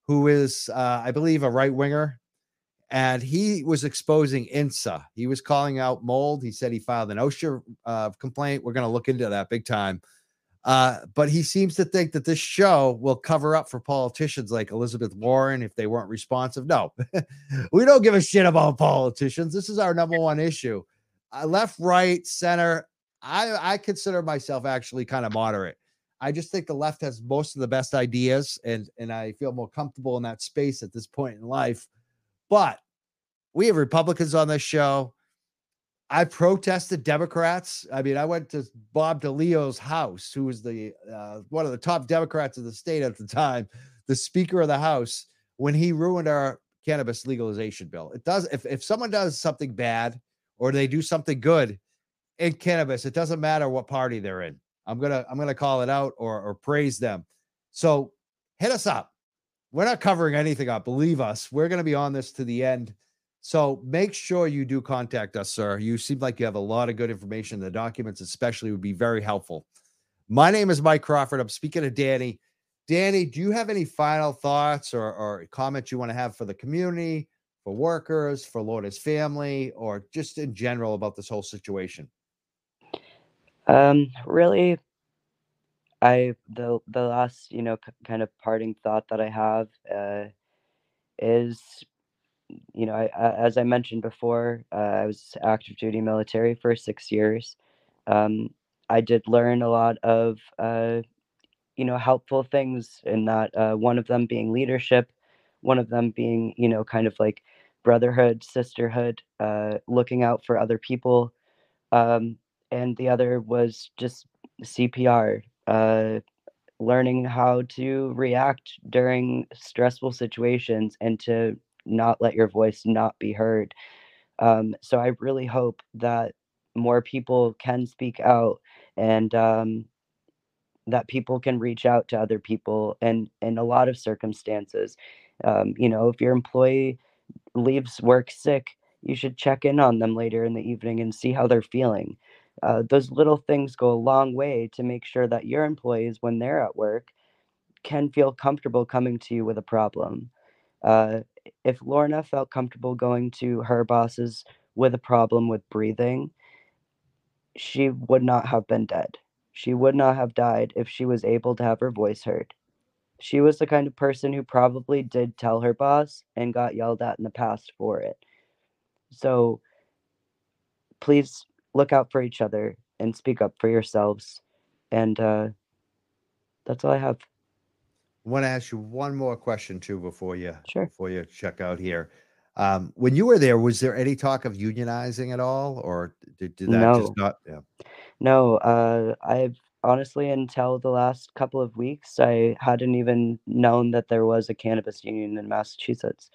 who is, uh, I believe, a right winger, and he was exposing INSA. He was calling out mold. He said he filed an OSHA uh, complaint. We're going to look into that big time. Uh, but he seems to think that this show will cover up for politicians like Elizabeth Warren if they weren't responsive. No, we don't give a shit about politicians. This is our number one issue. Uh, left, right, center. I, I consider myself actually kind of moderate. I just think the left has most of the best ideas, and and I feel more comfortable in that space at this point in life. But we have Republicans on this show. I protested Democrats. I mean, I went to Bob DeLeo's house, who was the uh, one of the top Democrats of the state at the time, the Speaker of the House, when he ruined our cannabis legalization bill. It does. If if someone does something bad or they do something good in cannabis, it doesn't matter what party they're in. I'm gonna I'm gonna call it out or or praise them. So hit us up. We're not covering anything up. Believe us, we're gonna be on this to the end. So make sure you do contact us, sir. You seem like you have a lot of good information. The documents, especially, would be very helpful. My name is Mike Crawford. I'm speaking to Danny. Danny, do you have any final thoughts or, or comments you want to have for the community, for workers, for Lorna's family, or just in general about this whole situation? Um, really, I the the last you know k- kind of parting thought that I have uh, is you know I, I, as I mentioned before, uh, I was active duty military for six years. Um, I did learn a lot of uh, you know helpful things in that uh, one of them being leadership, one of them being you know kind of like brotherhood, sisterhood, uh, looking out for other people, um, and the other was just CPR. Uh, learning how to react during stressful situations and to not let your voice not be heard. Um, so I really hope that more people can speak out and um, that people can reach out to other people and in a lot of circumstances. Um, you know, if your employee leaves work sick, you should check in on them later in the evening and see how they're feeling. Uh, those little things go a long way to make sure that your employees, when they're at work, can feel comfortable coming to you with a problem. Uh, if Lorna felt comfortable going to her bosses with a problem with breathing, she would not have been dead. She would not have died if she was able to have her voice heard. She was the kind of person who probably did tell her boss and got yelled at in the past for it. So please look out for each other and speak up for yourselves. And uh, that's all I have. I want to ask you one more question too before you Sure. before you check out here. Um, when you were there, was there any talk of unionizing at all, or did, did that just No. not? Yeah. No, uh, I've honestly, until the last couple of weeks, I hadn't even known that there was a cannabis union in Massachusetts.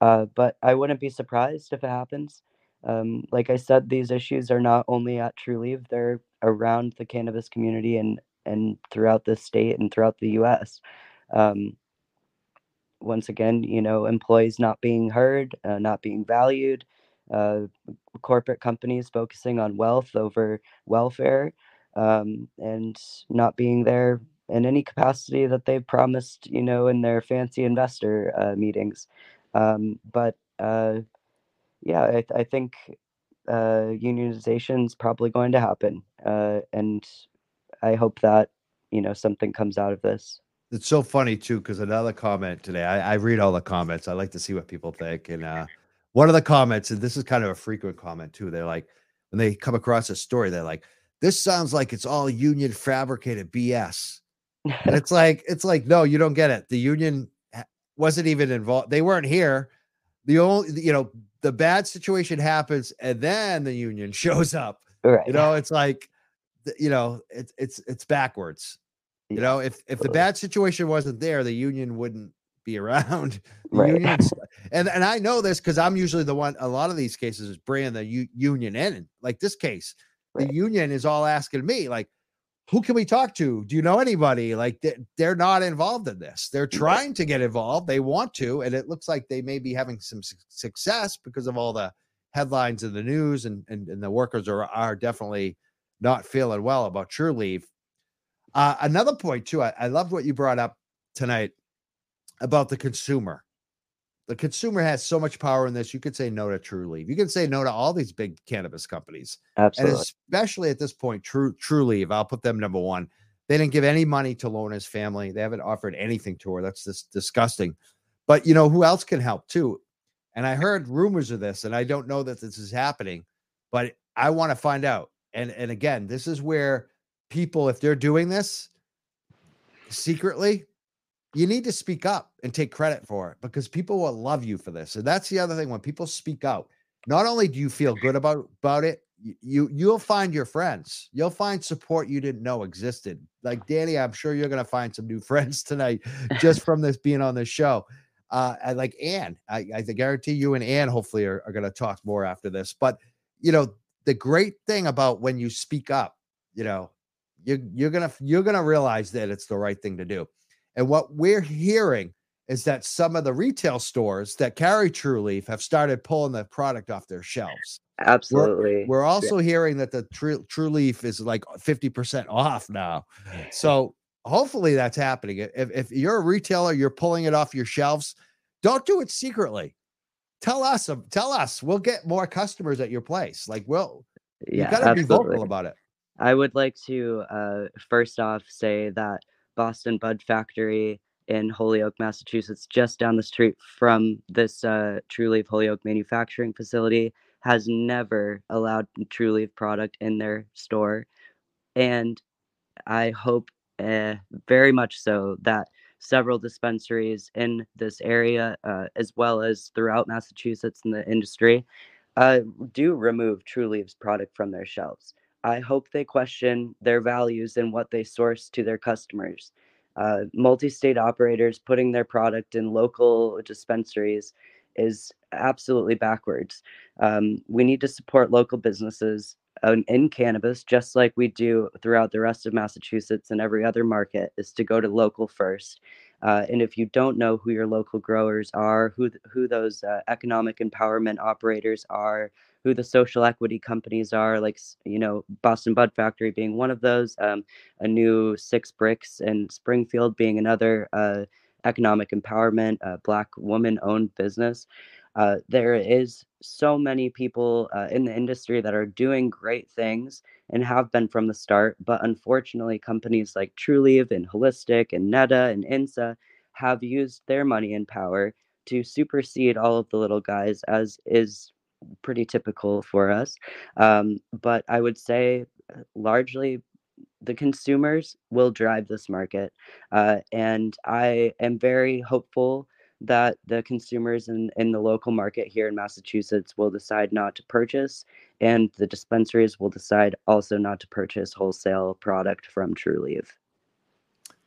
Uh, but I wouldn't be surprised if it happens. Um, like I said, these issues are not only at Trulieve, they're around the cannabis community and, and throughout the state and throughout the US. Um, once again, you know, employees not being heard, uh, not being valued, uh, corporate companies focusing on wealth over welfare, um, and not being there in any capacity that they've promised, you know, in their fancy investor uh, meetings. Um, but uh, yeah, I, I think uh, unionization is probably going to happen, uh, and I hope that you know something comes out of this. It's so funny too, because another comment today, I, I read all the comments. I like to see what people think. And uh, one of the comments, and this is kind of a frequent comment too, they're like, when they come across a story, they're like, this sounds like it's all union fabricated BS. And it's like, it's like, no, you don't get it. The union wasn't even involved. They weren't here. The only, you know, the bad situation happens and then the union shows up. right. You know, it's like, you know, it's it's it's backwards. You know, if if the bad situation wasn't there, the union wouldn't be around. Right. and and I know this because I'm usually the one. A lot of these cases is bringing the u- union in. Like this case, the union is all asking me, like, who can we talk to? Do you know anybody? Like they, they're not involved in this. They're trying to get involved. They want to, and it looks like they may be having some suc- success because of all the headlines in the news, and and, and the workers are are definitely not feeling well about Trulieve. Uh, another point too, I, I loved what you brought up tonight about the consumer. The consumer has so much power in this. You could say no to Trulieve. You can say no to all these big cannabis companies, and Absolutely. especially at this point, True Trulieve. I'll put them number one. They didn't give any money to Lorna's family. They haven't offered anything to her. That's just disgusting. But you know who else can help too? And I heard rumors of this, and I don't know that this is happening, but I want to find out. And and again, this is where people, if they're doing this secretly, you need to speak up and take credit for it because people will love you for this. And that's the other thing when people speak out, not only do you feel good about about it, you you'll find your friends. You'll find support you didn't know existed. Like Danny, I'm sure you're going to find some new friends tonight just from this being on this show. Uh, like Anne, I, I guarantee you and Anne hopefully are, are going to talk more after this. But you know, the great thing about when you speak up, you know, you you're gonna you're gonna realize that it's the right thing to do. And what we're hearing is that some of the retail stores that carry Trulieve have started pulling the product off their shelves. Absolutely. We're, we're also yeah. hearing that the True, Trulieve is like 50% off now. So hopefully that's happening. If, if you're a retailer, you're pulling it off your shelves, don't do it secretly. Tell us, tell us, we'll get more customers at your place. Like, we'll, yeah, you gotta be vocal about it. I would like to uh, first off say that Boston Bud Factory in Holyoke, Massachusetts, just down the street from this uh, Trulieve Holyoke manufacturing facility, has never allowed Trulieve product in their store. And I hope uh, very much so that several dispensaries in this area, uh, as well as throughout Massachusetts in the industry, uh, do remove Trulieve's product from their shelves. I hope they question their values and what they source to their customers. Uh, Multi state operators putting their product in local dispensaries is absolutely backwards. Um, we need to support local businesses um, in cannabis, just like we do throughout the rest of Massachusetts and every other market, is to go to local first. Uh, and if you don't know who your local growers are, who who those uh, economic empowerment operators are, who the social equity companies are, like you know Boston Bud Factory being one of those, um, a new Six Bricks and Springfield being another uh, economic empowerment, uh, Black woman-owned business. Uh, there is so many people uh, in the industry that are doing great things and have been from the start, but unfortunately, companies like Trulieve and Holistic and NETA and INSA have used their money and power to supersede all of the little guys, as is pretty typical for us. Um, but I would say uh, largely the consumers will drive this market. Uh, and I am very hopeful that the consumers in, in the local market here in Massachusetts will decide not to purchase, and the dispensaries will decide also not to purchase wholesale product from Trulieve.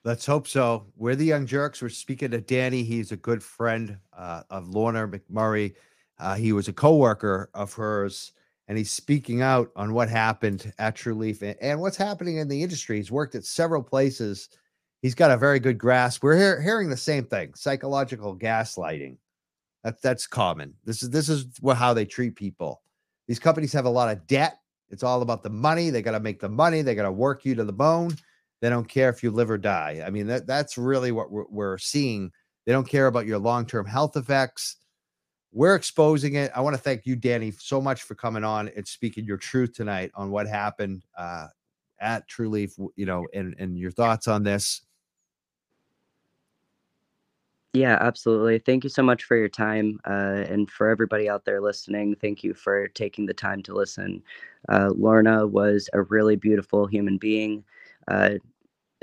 Let's hope so. We're the Young Jurks. We're speaking to Danny. He's a good friend uh, of Lorna McMurrey. Uh, he was a co-worker of hers, and he's speaking out on what happened at Trulieve and, and what's happening in the industry. He's worked at several places. He's got a very good grasp. We're hear, hearing the same thing: psychological gaslighting. That, that's common. This is this is what, how they treat people. These companies have a lot of debt. It's all about the money. They got to make the money. They got to work you to the bone. They don't care if you live or die. I mean, that that's really what we're, we're seeing. They don't care about your long term health effects we're exposing it. I want to thank you, Danny, so much for coming on and speaking your truth tonight on what happened uh, at Trulieve, you know, and, and your thoughts on this. Yeah, absolutely. Thank you so much for your time. Uh, and for everybody out there listening, thank you for taking the time to listen. Uh, Lorna was a really beautiful human being. Uh,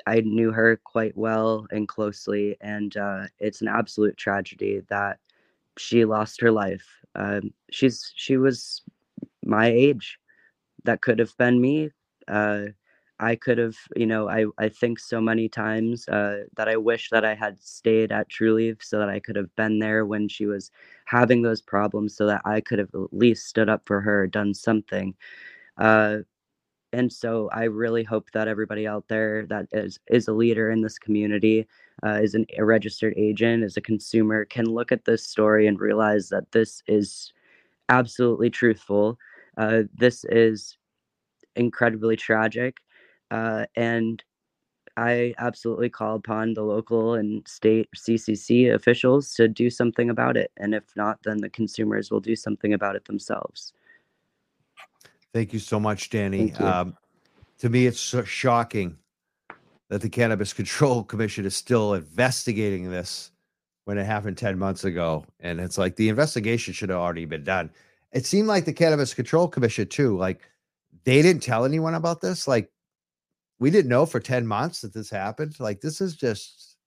I knew her quite well and closely, and uh, it's an absolute tragedy that she lost her life. Um, she's she was my age. That could have been me. Uh, I could have, you know, I, I think so many times uh, that I wish that I had stayed at Trulieve so that I could have been there when she was having those problems so that I could have at least stood up for her, done something. Uh, and so I really hope that everybody out there that is is a leader in this community, uh, is an, a registered agent, is a consumer, can look at this story and realize that this is absolutely truthful. Uh, this is incredibly tragic, uh, and I absolutely call upon the local and state CCC officials to do something about it. And if not, then the consumers will do something about it themselves. Thank you so much, Danny. Um, to me, it's so shocking that the Cannabis Control Commission is still investigating this when it happened 10 months ago. And it's like the investigation should have already been done. It seemed like the Cannabis Control Commission, too, like they didn't tell anyone about this. Like we didn't know for 10 months that this happened. Like this is just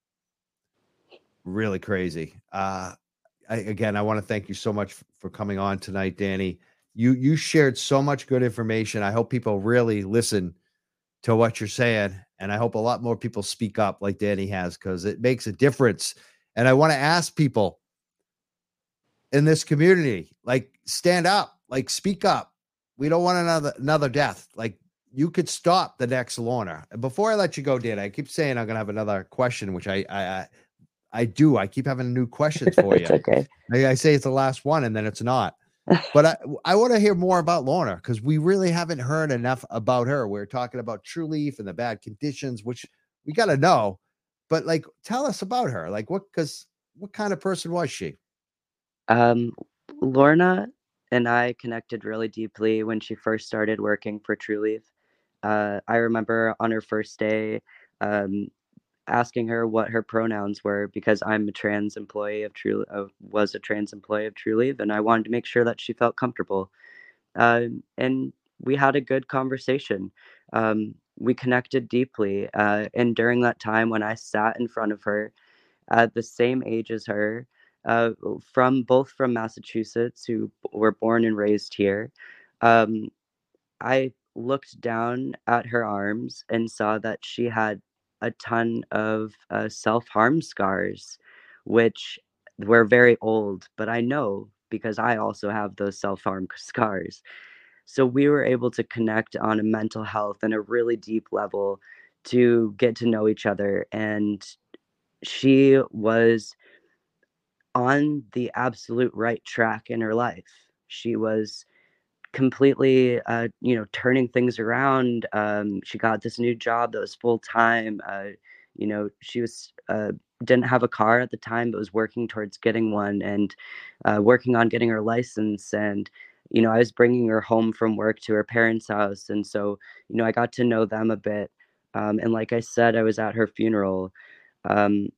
really crazy. Uh, I, again, I want to thank you so much for coming on tonight, Danny you you shared so much good information. I hope people really listen to what you're saying, and I hope a lot more people speak up like Danny has because it makes a difference. And I want to ask people in this community, like stand up, like speak up. We don't want another another death. Like you could stop the next Lorna. Before I let you go, Dan, I keep saying I'm gonna have another question, which I I I do. I keep having new questions for you. it's okay. I, I say it's the last one, and then it's not. But I, I want to hear more about Lorna because we really haven't heard enough about her. We're talking about Trulieve and the bad conditions, which we got to know. But like, tell us about her. Like, what? Because what kind of person was she? Um, Lorna and I connected really deeply when she first started working for Trulieve. Uh, I remember on her first day, um, asking her what her pronouns were because I'm a trans employee of True was a trans employee of Trulieve, and I wanted to make sure that she felt comfortable. Uh, and we had a good conversation. Um, we connected deeply, uh, and during that time when I sat in front of her, at the same age as her, uh, from both from Massachusetts, who were born and raised here, um, I looked down at her arms and saw that she had a ton of uh, self harm scars, which were very old, but I know because I also have those self harm scars. So we were able to connect on a mental health and a really deep level to get to know each other. And she was on the absolute right track in her life. She was completely uh, you know turning things around um, she got this new job that was full time uh, you know she was uh, didn't have a car at the time but was working towards getting one and uh, working on getting her license and you know i was bringing her home from work to her parents house and so you know i got to know them a bit um, and like i said i was at her funeral. Um,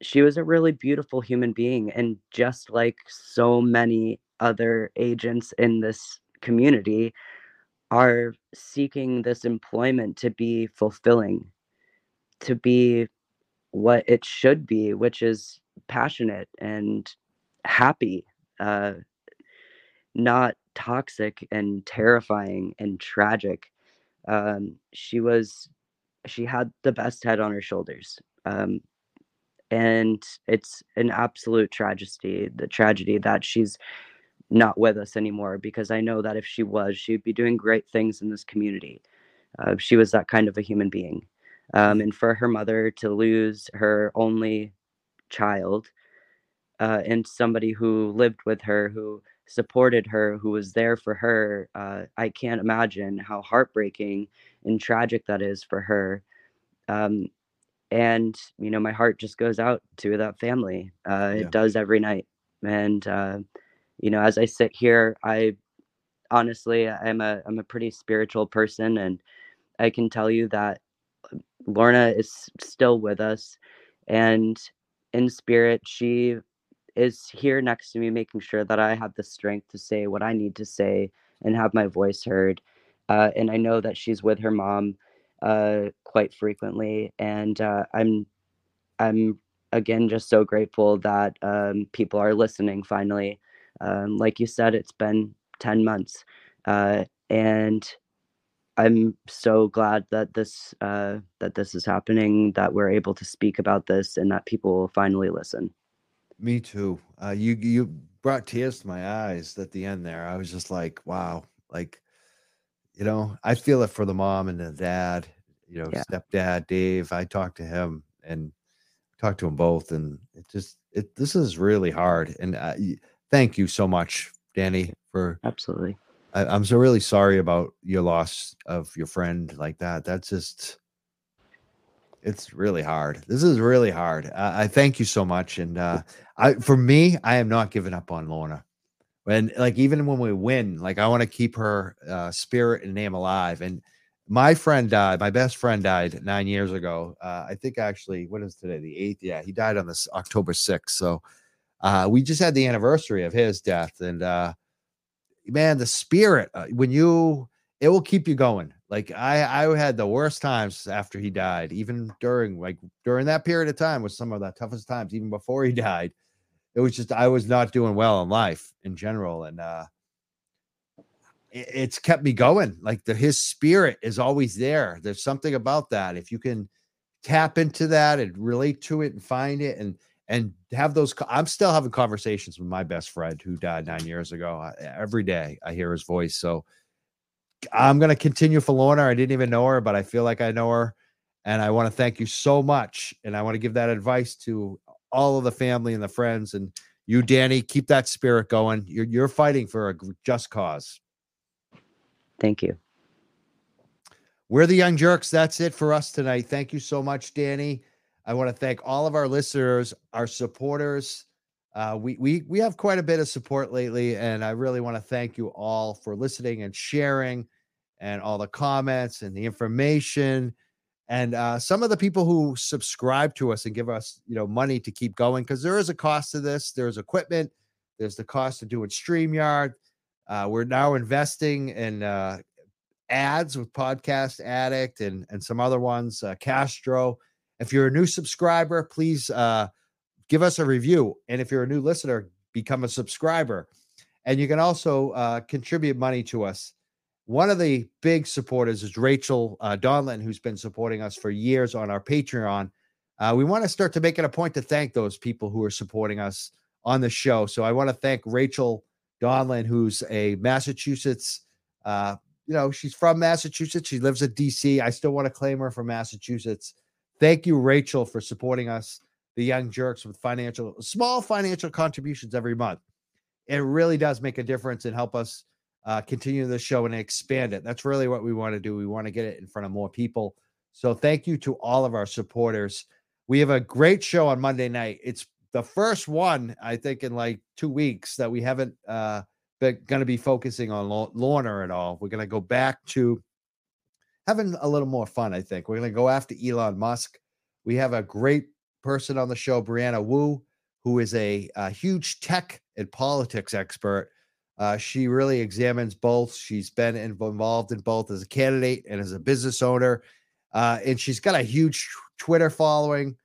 she was a really beautiful human being and just like so many other agents in this community are seeking this employment to be fulfilling, to be what it should be, which is passionate and happy, uh, not toxic and terrifying and tragic. Um, she was, she had the best head on her shoulders. Um, and it's an absolute tragedy, the tragedy that she's not with us anymore because I know that if she was, she'd be doing great things in this community. Uh, she was that kind of a human being. Um, and for her mother to lose her only child uh, and somebody who lived with her, who supported her, who was there for her, uh, I can't imagine how heartbreaking and tragic that is for her. Um, and, you know, my heart just goes out to that family. Uh, yeah. It does every night. And, uh, you know, as I sit here, I honestly I'm a I'm a pretty spiritual person and I can tell you that Lorna is still with us and in spirit she is here next to me making sure that I have the strength to say what I need to say and have my voice heard. Uh, and I know that she's with her mom uh, quite frequently, and uh, I'm I'm again just so grateful that um, people are listening finally um, like you said, it's been 10 months. Uh, and I'm so glad that this uh, that this is happening, that we're able to speak about this, and that people will finally listen. Me too. Uh, you you brought tears to my eyes at the end there. I was just like, wow, like, you know, I feel it for the mom and the dad. You know, yeah. stepdad Dave. I talked to him and talked to them both, and it just it this is really hard. And uh, thank you so much, Danny, for absolutely. I, am so really sorry about your loss of your friend like that. That's just it's really hard. This is really hard. Uh, I thank you so much, and uh, I for me, I am not giving up on Lorna. When like even when we win, like I want to keep her uh, spirit and name alive. And my friend died. My best friend died nine years ago. Uh, I think actually, what is today? The eighth. Yeah, he died on this October sixth. So uh, we just had the anniversary of his death, and uh, man, the spirit uh, when you it will keep you going. Like I, I had the worst times after he died, even during like during that period of time was some of the toughest times, even before he died. It was just I was not doing well in life in general, and uh, it, it's kept me going. Like the his spirit is always there. There's something about that. If you can tap into that and relate to it and find it and and have those. I'm still having conversations with my best friend who died nine years ago. Uh, every day I hear his voice. So I'm going to continue for Lorna. I didn't even know her, but I feel like I know her. And I want to thank you so much. And I want to give that advice to all of the family and the friends. And you, Danny, keep that spirit going. You're you're fighting for a just cause. Thank you. We're the Young Jurks. That's it for us tonight. Thank you so much, Danny. I want to thank all of our listeners, our supporters. Uh, we we we have quite a bit of support lately, and I really want to thank you all for listening and sharing, and all the comments and the information, and uh, some of the people who subscribe to us and give us you know money to keep going because there is a cost to this. There's equipment. There's the cost of doing Streamyard. Uh, we're now investing in uh, ads with Podcast Addict and and some other ones, uh, Castro. If you're a new subscriber, please uh, give us a review. And if you're a new listener, become a subscriber. And you can also uh, contribute money to us. One of the big supporters is Rachel uh, Donlin, who's been supporting us for years on our Patreon. Uh, we want to start to make it a point to thank those people who are supporting us on the show. So I want to thank Rachel Donlin, who's a Massachusetts uh, you know, she's from Massachusetts. She lives in DC. I still want to claim her from Massachusetts. Thank you, Rachel, for supporting us, the Young Jurks, with financial, small financial contributions every month. It really does make a difference and help us uh, continue the show and expand it. That's really what we want to do. We want to get it in front of more people. So thank you to all of our supporters. We have a great show on Monday night. It's the first one, I think, in like two weeks that we haven't uh, been going to be focusing on Lorna at all. We're going to go back to having a little more fun, I think. We're going to go after Elon Musk. We have a great person on the show, Brianna Wu, who is a, a huge tech and politics expert. Uh, she really examines both. She's been involved in both as a candidate and as a business owner. Uh, and she's got a huge Twitter following.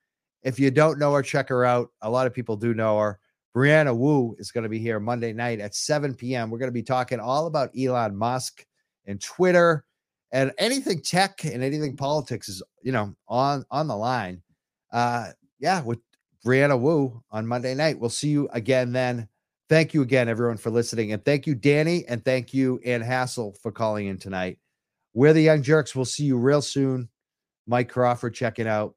If you don't know her, check her out. A lot of people do know her. Brianna Wu is going to be here Monday night at 7 p.m. We're going to be talking all about Elon Musk and Twitter and anything tech and anything politics is, you know, on on the line. Uh yeah, with Brianna Wu on Monday night. We'll see you again then. Thank you again, everyone, for listening. And thank you, Danny. And thank you, Anne Hassel, for calling in tonight. We're the Young Jurks. We'll see you real soon. Mike Crawford checking out.